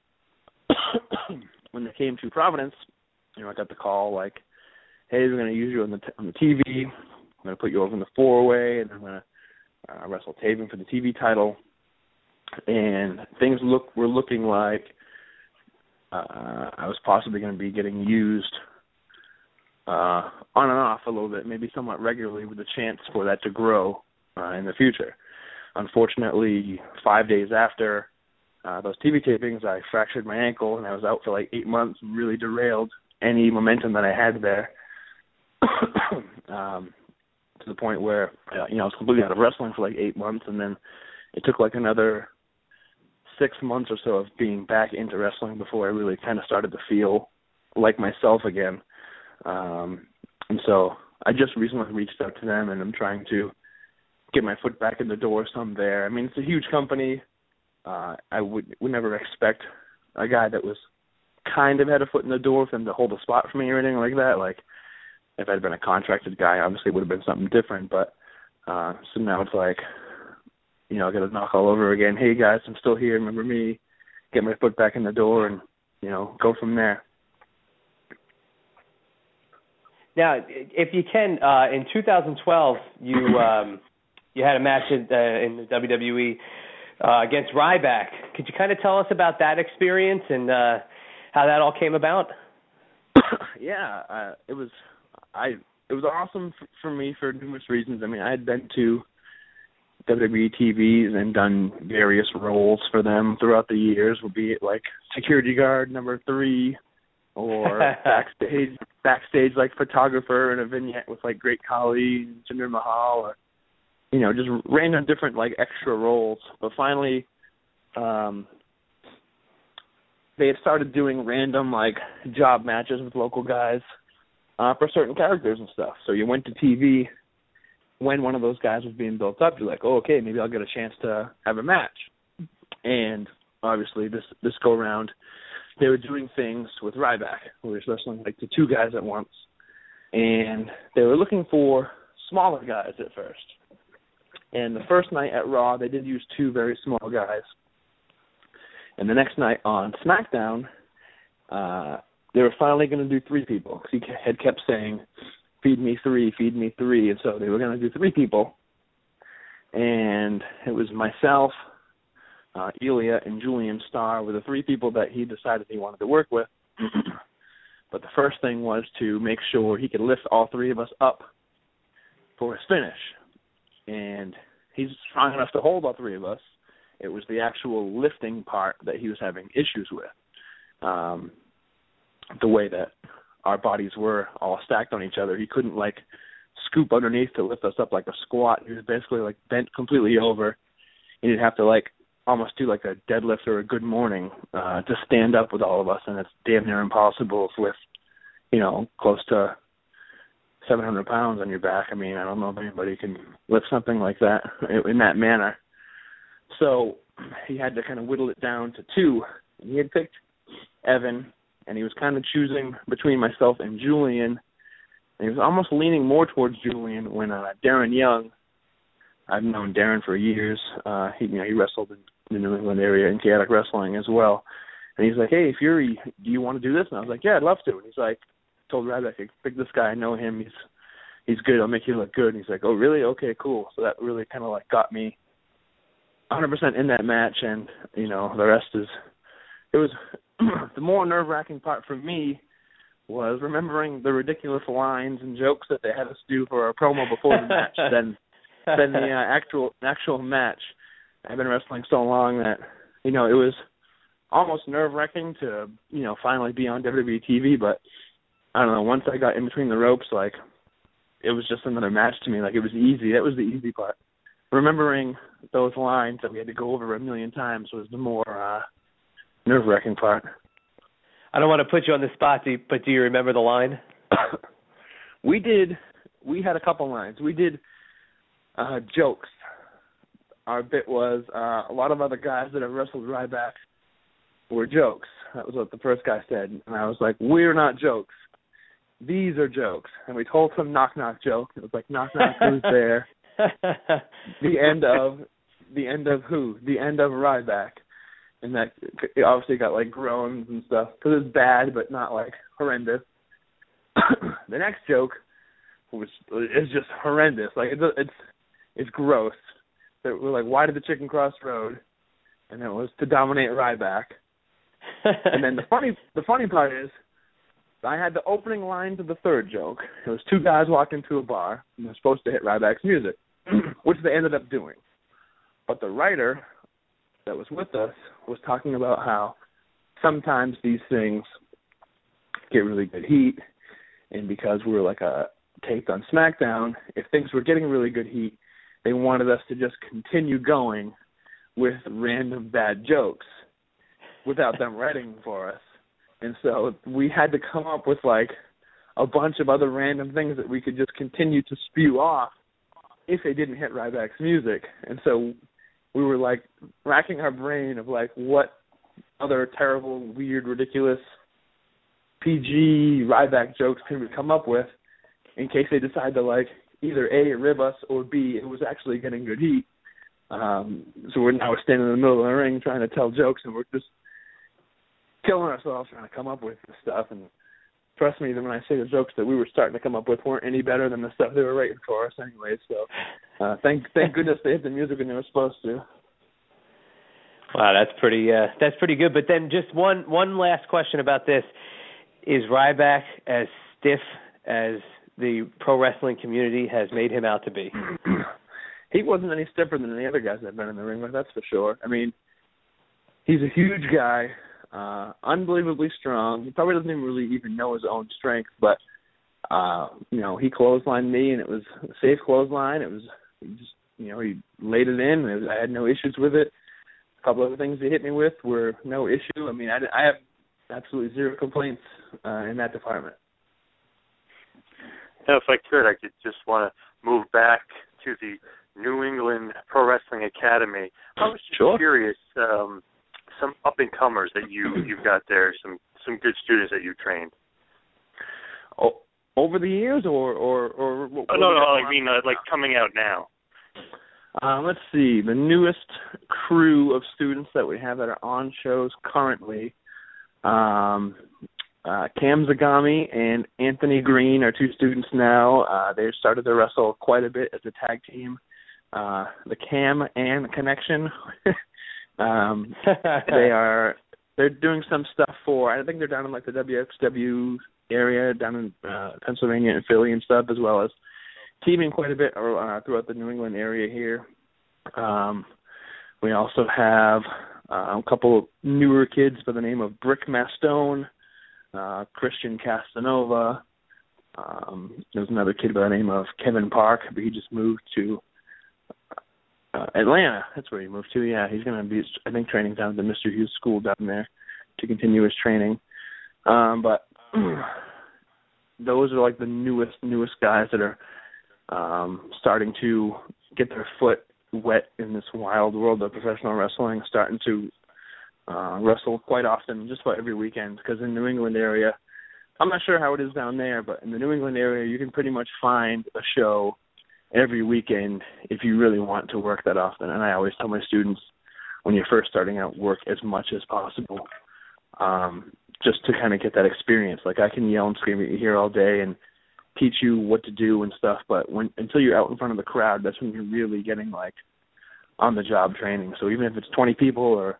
when they came to Providence, you know, I got the call like, "Hey, we're going to use you on the t- on the TV. I'm going to put you over in the four way, and I'm going to uh, wrestle Taven for the TV title." And things look were looking like uh, I was possibly going to be getting used uh, on and off a little bit, maybe somewhat regularly, with a chance for that to grow uh, in the future. Unfortunately, five days after uh, those TV tapings, I fractured my ankle and I was out for like eight months, really derailed any momentum that I had there. um, to the point where uh, you know I was completely out of wrestling for like eight months, and then it took like another six months or so of being back into wrestling before I really kind of started to feel like myself again. Um, and so I just recently reached out to them, and I'm trying to get my foot back in the door some there. I mean, it's a huge company. Uh, I would would never expect a guy that was kind of had a foot in the door for them to hold a spot for me or anything like that. Like if I'd been a contracted guy, obviously it would have been something different. But uh, so now it's like, you know, I got to knock all over again. Hey guys, I'm still here. Remember me? Get my foot back in the door and you know go from there. Now, if you can, uh, in 2012, you um, you had a match in, uh, in the WWE uh, against Ryback. Could you kind of tell us about that experience and uh, how that all came about? yeah, uh, it was I it was awesome for, for me for numerous reasons. I mean, I had been to WWE TVs and done various roles for them throughout the years, would be it like security guard number three or backstage backstage like photographer in a vignette with like Great Khali's, Jinder Mahal or you know, just random different like extra roles. But finally, um they had started doing random like job matches with local guys uh for certain characters and stuff. So you went to TV when one of those guys was being built up, you're like, oh, okay, maybe I'll get a chance to have a match. And obviously, this this go round, they were doing things with Ryback, who was wrestling like the two guys at once, and they were looking for smaller guys at first. And the first night at Raw, they did use two very small guys. And the next night on SmackDown, uh, they were finally going to do three people because he had kept saying, "Feed me three, feed me three. and so they were going to do three people. And it was myself, uh, Ilya, and Julian Starr were the three people that he decided he wanted to work with. but the first thing was to make sure he could lift all three of us up for his finish. And he's strong enough to hold all three of us. It was the actual lifting part that he was having issues with. Um, the way that our bodies were all stacked on each other, he couldn't like scoop underneath to lift us up like a squat. He was basically like bent completely over. And he'd have to like almost do like a deadlift or a good morning uh to stand up with all of us and it's damn near impossible with you know close to 700 pounds on your back i mean i don't know if anybody can lift something like that in that manner so he had to kind of whittle it down to two he had picked evan and he was kind of choosing between myself and julian and he was almost leaning more towards julian when uh darren young I've known Darren for years. Uh he you know, he wrestled in the New England area in chaotic wrestling as well. And he's like, Hey, Fury, do you want to do this? And I was like, Yeah, I'd love to. And he's like told Ryback, pick this guy, I know him, he's he's good, I'll make you look good and he's like, Oh really? Okay, cool. So that really kinda like got me hundred percent in that match and, you know, the rest is it was the more nerve wracking part for me was remembering the ridiculous lines and jokes that they had us do for our promo before the match than than the uh, actual actual match. I've been wrestling so long that you know it was almost nerve wracking to you know finally be on WWE TV, but I don't know. Once I got in between the ropes, like it was just another match to me. Like it was easy. That was the easy part. Remembering those lines that we had to go over a million times was the more uh nerve wracking part. I don't want to put you on the spot, but do you remember the line? we did. We had a couple lines. We did uh jokes. our bit was uh, a lot of other guys that have wrestled Ryback were jokes. That was what the first guy said, and I was like, "We're not jokes. These are jokes." And we told some knock knock joke. It was like, "Knock knock, who's there?" the end of the end of who? The end of Ryback, and that it obviously got like groans and stuff because it's bad, but not like horrendous. the next joke was is just horrendous. Like it's it's it's gross. So we're like, why did the chicken cross the road? And it was to dominate Ryback. and then the funny the funny part is I had the opening line to the third joke. It was two guys walking to a bar and they're supposed to hit Ryback's music, which they ended up doing. But the writer that was with us was talking about how sometimes these things get really good heat and because we were like a taped on SmackDown, if things were getting really good heat, they wanted us to just continue going with random bad jokes without them writing for us. And so we had to come up with like a bunch of other random things that we could just continue to spew off if they didn't hit Ryback's music. And so we were like racking our brain of like what other terrible, weird, ridiculous PG Ryback jokes can we come up with in case they decide to like either A rib us or B it was actually getting good heat. Um so we're now standing in the middle of the ring trying to tell jokes and we're just killing ourselves trying to come up with the stuff and trust me that when I say the jokes that we were starting to come up with weren't any better than the stuff they were writing for us anyway. So uh thank thank goodness they hit the music when they were supposed to. Wow, that's pretty uh that's pretty good. But then just one one last question about this. Is Ryback as stiff as the pro wrestling community has made him out to be? he wasn't any stiffer than any other guys I've been in the ring with, that's for sure. I mean, he's a huge guy, uh, unbelievably strong. He probably doesn't even really even know his own strength, but uh, you know, he clotheslined me and it was a safe clothesline. It was he just you know, he laid it in. It was, I had no issues with it. A couple other things he hit me with were no issue. I mean, I, I have absolutely zero complaints uh, in that department. Now, if I could, I could just want to move back to the New England Pro Wrestling Academy. I was just sure. curious, um, some up and comers that you you've got there, some some good students that you trained. Oh, over the years, or or or what, Oh, no, no, I mean uh, like coming out now. Uh, let's see. The newest crew of students that we have that are on shows currently, um, uh, Cam Zagami and Anthony Greene are two students now. Uh, they started to wrestle quite a bit as a tag team. Uh, the Cam and Connection. um, they are they're doing some stuff for. I think they're down in like the WXW area down in uh, Pennsylvania and Philly and stuff, as well as teaming quite a bit uh, throughout the New England area here. Um, we also have uh, a couple newer kids by the name of Brick Mastone, uh, Christian Casanova. Um, there's another kid by the name of Kevin Park, but he just moved to uh, Atlanta. That's where he moved to. Yeah, he's going to be, I think, training down at the Mr. Hughes School down there to continue his training. Um, but those are like the newest, newest guys that are um, starting to get their foot wet in this wild world of professional wrestling, starting to uh, wrestle quite often, just about every weekend. Because in New England area, I'm not sure how it is down there, but in the New England area, you can pretty much find a show every weekend if you really want to work that often. And I always tell my students when you're first starting out, work as much as possible, um, just to kind of get that experience. Like I can yell and scream at you here all day and teach you what to do and stuff, but when until you're out in front of the crowd, that's when you're really getting like on the job training. So even if it's 20 people or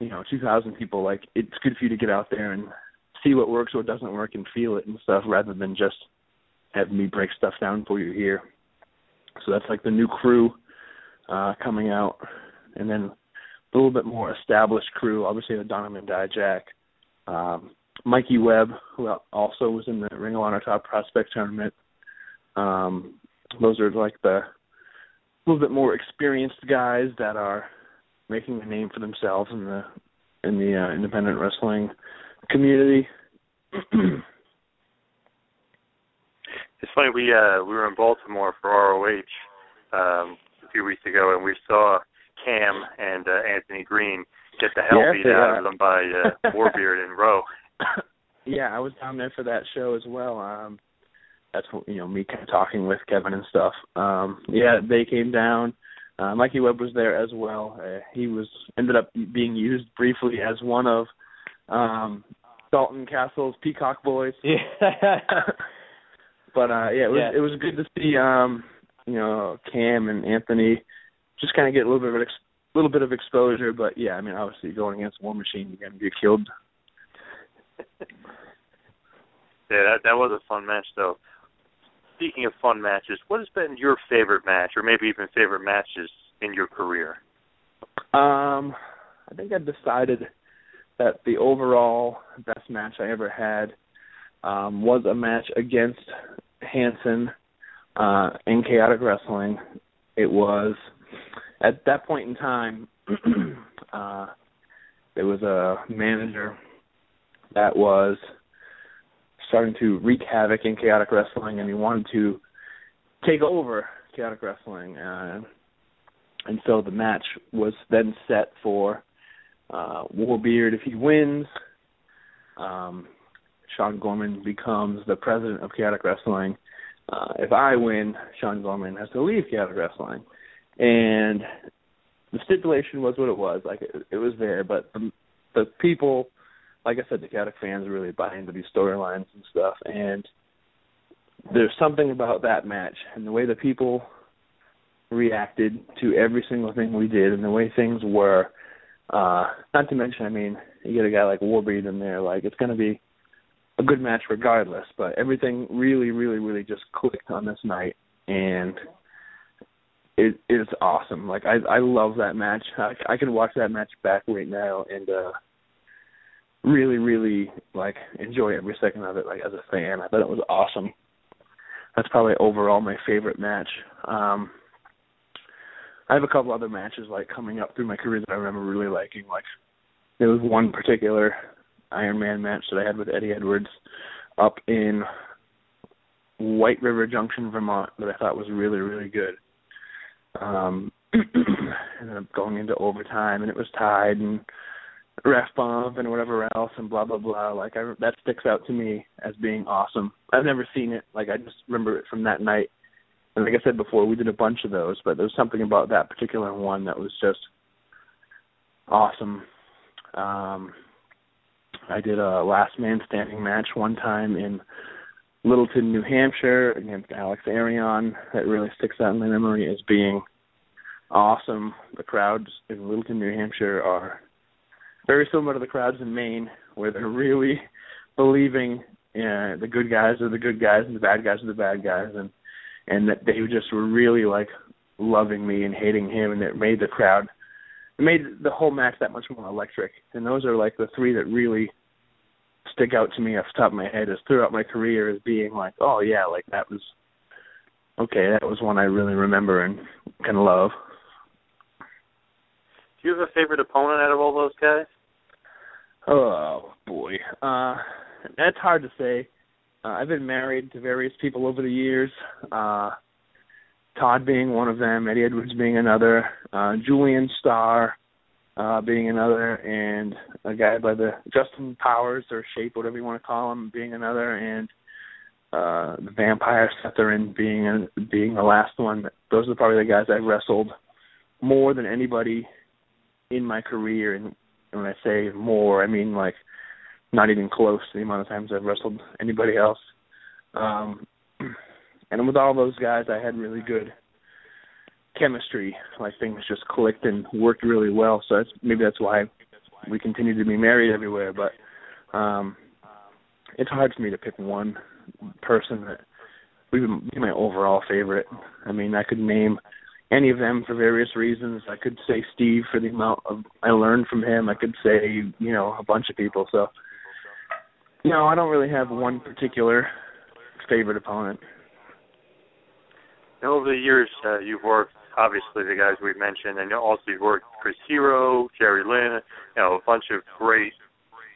you know 2,000 people, like it's good for you to get out there and see what works, what doesn't work, and feel it and stuff, rather than just have me break stuff down for you here. So that's like the new crew uh, coming out, and then a little bit more established crew. Obviously, the Donovan Dijak, um, Mikey Webb, who also was in the Ring of Honor Top Prospect tournament. Um, those are like the little bit more experienced guys that are making a name for themselves in the in the uh, independent wrestling community. It's funny we uh we were in Baltimore for ROH um a few weeks ago, and we saw Cam and uh, Anthony Greene get the hell Yeah, beat out uh, of them by uh, Warbeard and Rowe. yeah, I was down there for that show as well. Um that's what you know, me kind of talking with Kevin and stuff. Um yeah, they came down. Uh, Mikey Webb was there as well. Uh, he was ended up being used briefly as one of um Dalton Castle's Peacock Boys. Yeah. but uh yeah, it was Yeah. it was good to see um you know Cam and Anthony just kind of get a little bit of ex- little bit of exposure. But yeah, I mean obviously going against War Machine, you're gonna get killed. Yeah, that that was a fun match though. Speaking of fun matches, what has been your favorite match, or maybe even favorite matches in your career? Um, I think I decided that the overall best match I ever had um, was a match against Hanson uh, in Chaotic Wrestling. It was at that point in time. uh, there was a manager that was starting to wreak havoc in Chaotic Wrestling, and he wanted to take over Chaotic Wrestling. Uh, and so the match was then set for uh, Warbeard if he wins. Um, Sean Gorman becomes the president of Chaotic Wrestling. Uh, if I win, Sean Gorman has to leave Chaotic Wrestling. And the stipulation was what it was. Like it, it was there, but the, the people, like I said, the Chaotic fans really buy into these storylines and stuff. And there's something about that match and the way the people reacted to every single thing we did and the way things were. Uh, not to mention, I mean, you get a guy like Warbeard in there, like it's going to be a good match regardless. But everything really, really, really just clicked on this night, and it is awesome. Like I, I love that match. I, I can watch that match back right now and uh really, really like enjoy every second of it. Like as a fan, I thought it was awesome. That's probably overall my favorite match. Um I have a couple other matches like coming up through my career that I remember really liking. Like there was one particular Iron Man match that I had with Eddie Edwards up in White River Junction, Vermont, that I thought was really, really good. Um, ended up going into overtime, and it was tied, and ref bump and whatever else, and blah blah blah. Like I, that sticks out to me as being awesome. I've never seen it. Like I just remember it from that night. And like I said before, we did a bunch of those, but there was something about that particular one that was just awesome. Um, I did a last man standing match one time in Littleton, New Hampshire against Alex Arion. That really sticks out in my memory as being awesome. The crowds in Littleton, New Hampshire are very similar to the crowds in Maine, where they're really believing uh, the good guys are the good guys and the bad guys are the bad guys, and and that they just were really like loving me and hating him, and it made the crowd, it made the whole match that much more electric. And those are like the three that really stick out to me off the top of my head is throughout my career as being like, oh yeah, like that was okay, that was one I really remember and can love. Do you have a favorite opponent out of all those guys? Oh boy, uh, that's hard to say. Uh, I've been married to various people over the years. Uh, Todd being one of them, Eddie Edwards being another, uh, Julian Starr uh, being another, and a guy by the Justin Powers or Shape, whatever you want to call him, being another, and uh, the Vampire Setherin being a, being the last one. Those are probably the guys I've wrestled more than anybody in my career, and when I say more, I mean like not even close to the amount of times I've wrestled anybody else. Um, and with all those guys, I had really good chemistry. Like things just clicked and worked really well. So that's maybe that's why we continue to be married everywhere. But um, it's hard for me to pick one person that would be my overall favorite. I mean, I could name any of them for various reasons. I could say Steve for the amount of I learned from him. I could say you know a bunch of people. So no, I don't really have one particular favorite opponent. Over the years, uh, you've worked obviously the guys we've mentioned, and also you've worked Chris Hero, Jerry Lynn, you know, a bunch of great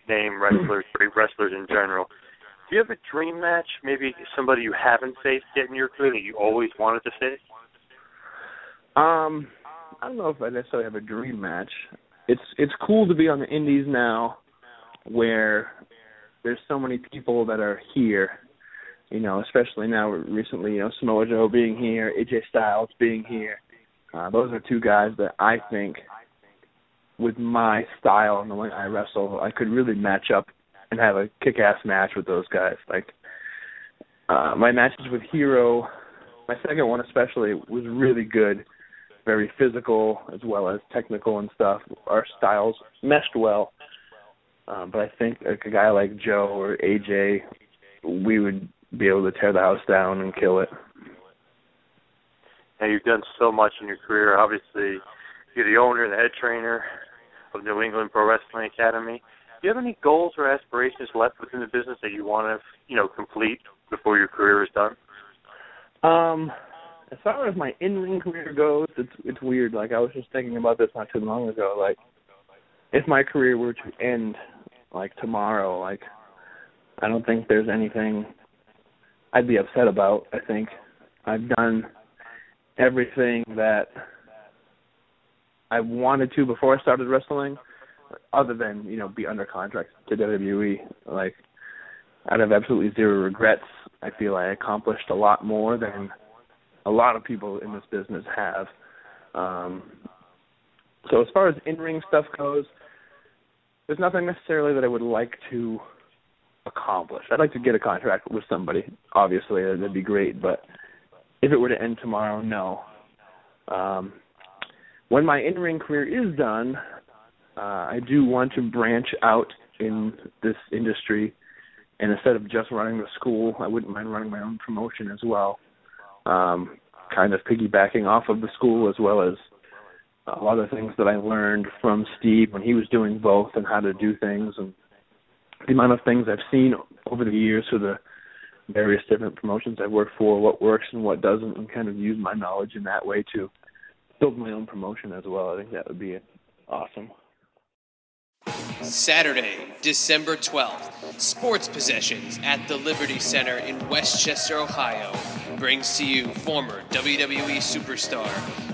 name wrestlers, great wrestlers in general. Do you have a dream match? Maybe somebody you haven't faced yet in your career that you always wanted to face? Um, I don't know if I necessarily have a dream match. It's it's cool to be on the Indies now, where there's so many people that are here. You know, especially now recently, you know, Samoa Joe being here, AJ Styles being here. Uh, those are two guys that I think, with my style and the way I wrestle, I could really match up and have a kick-ass match with those guys. Like uh, my matches with Hero, my second one especially, was really good, very physical as well as technical and stuff. Our styles meshed well. Um, but I think like a guy like Joe or AJ, we would be able to tear the house down and kill it. Now you've done so much in your career. Obviously, you're the owner, and the head trainer of New England Pro Wrestling Academy. Do you have any goals or aspirations left within the business that you want to, you know, complete before your career is done? Um, as far as my in-ring career goes, it's it's weird. Like I was just thinking about this not too long ago. Like, if my career were to end like tomorrow, like I don't think there's anything I'd be upset about. I think I've done everything that I wanted to before I started wrestling, other than you know be under contract to WWE. Like I'd have absolutely zero regrets. I feel I accomplished a lot more than a lot of people in this business have. Um, so as far as in-ring stuff goes, there's nothing necessarily that I would like to accomplish. I'd like to get a contract with somebody. Obviously, that'd be great. But if it were to end tomorrow, no. Um, when my in-ring career is done, uh, I do want to branch out in this industry, and instead of just running the school, I wouldn't mind running my own promotion as well. Um, kind of piggybacking off of the school as well as a lot of things that I learned from Steve when he was doing both and how to do things and the amount of things I've seen over the years through the various different promotions I've worked for, what works and what doesn't, and kind of use my knowledge in that way to build my own promotion as well. I think that would be awesome. Saturday, December 12th, Sports Possessions at the Liberty Center in Westchester, Ohio brings to you former WWE superstar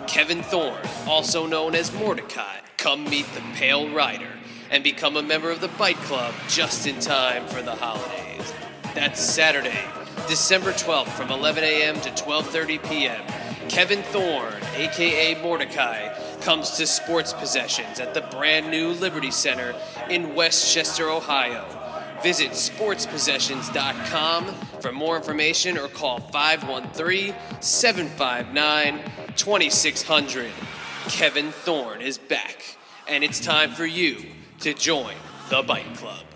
Kevin Thorn, also known as Mordecai. Come meet the Pale Rider and become a member of the Bite Club just in time for the holidays. That's Saturday, December 12th from 11 a.m. to 12:30 p.m. Kevin Thorn, aka Mordecai, comes to Sports Possessions at the brand new Liberty Center in Westchester, Ohio. Visit sportspossessions.com for more information or call 513 759 2600. Kevin Thorn is back, and it's time for you to join the Bite Club.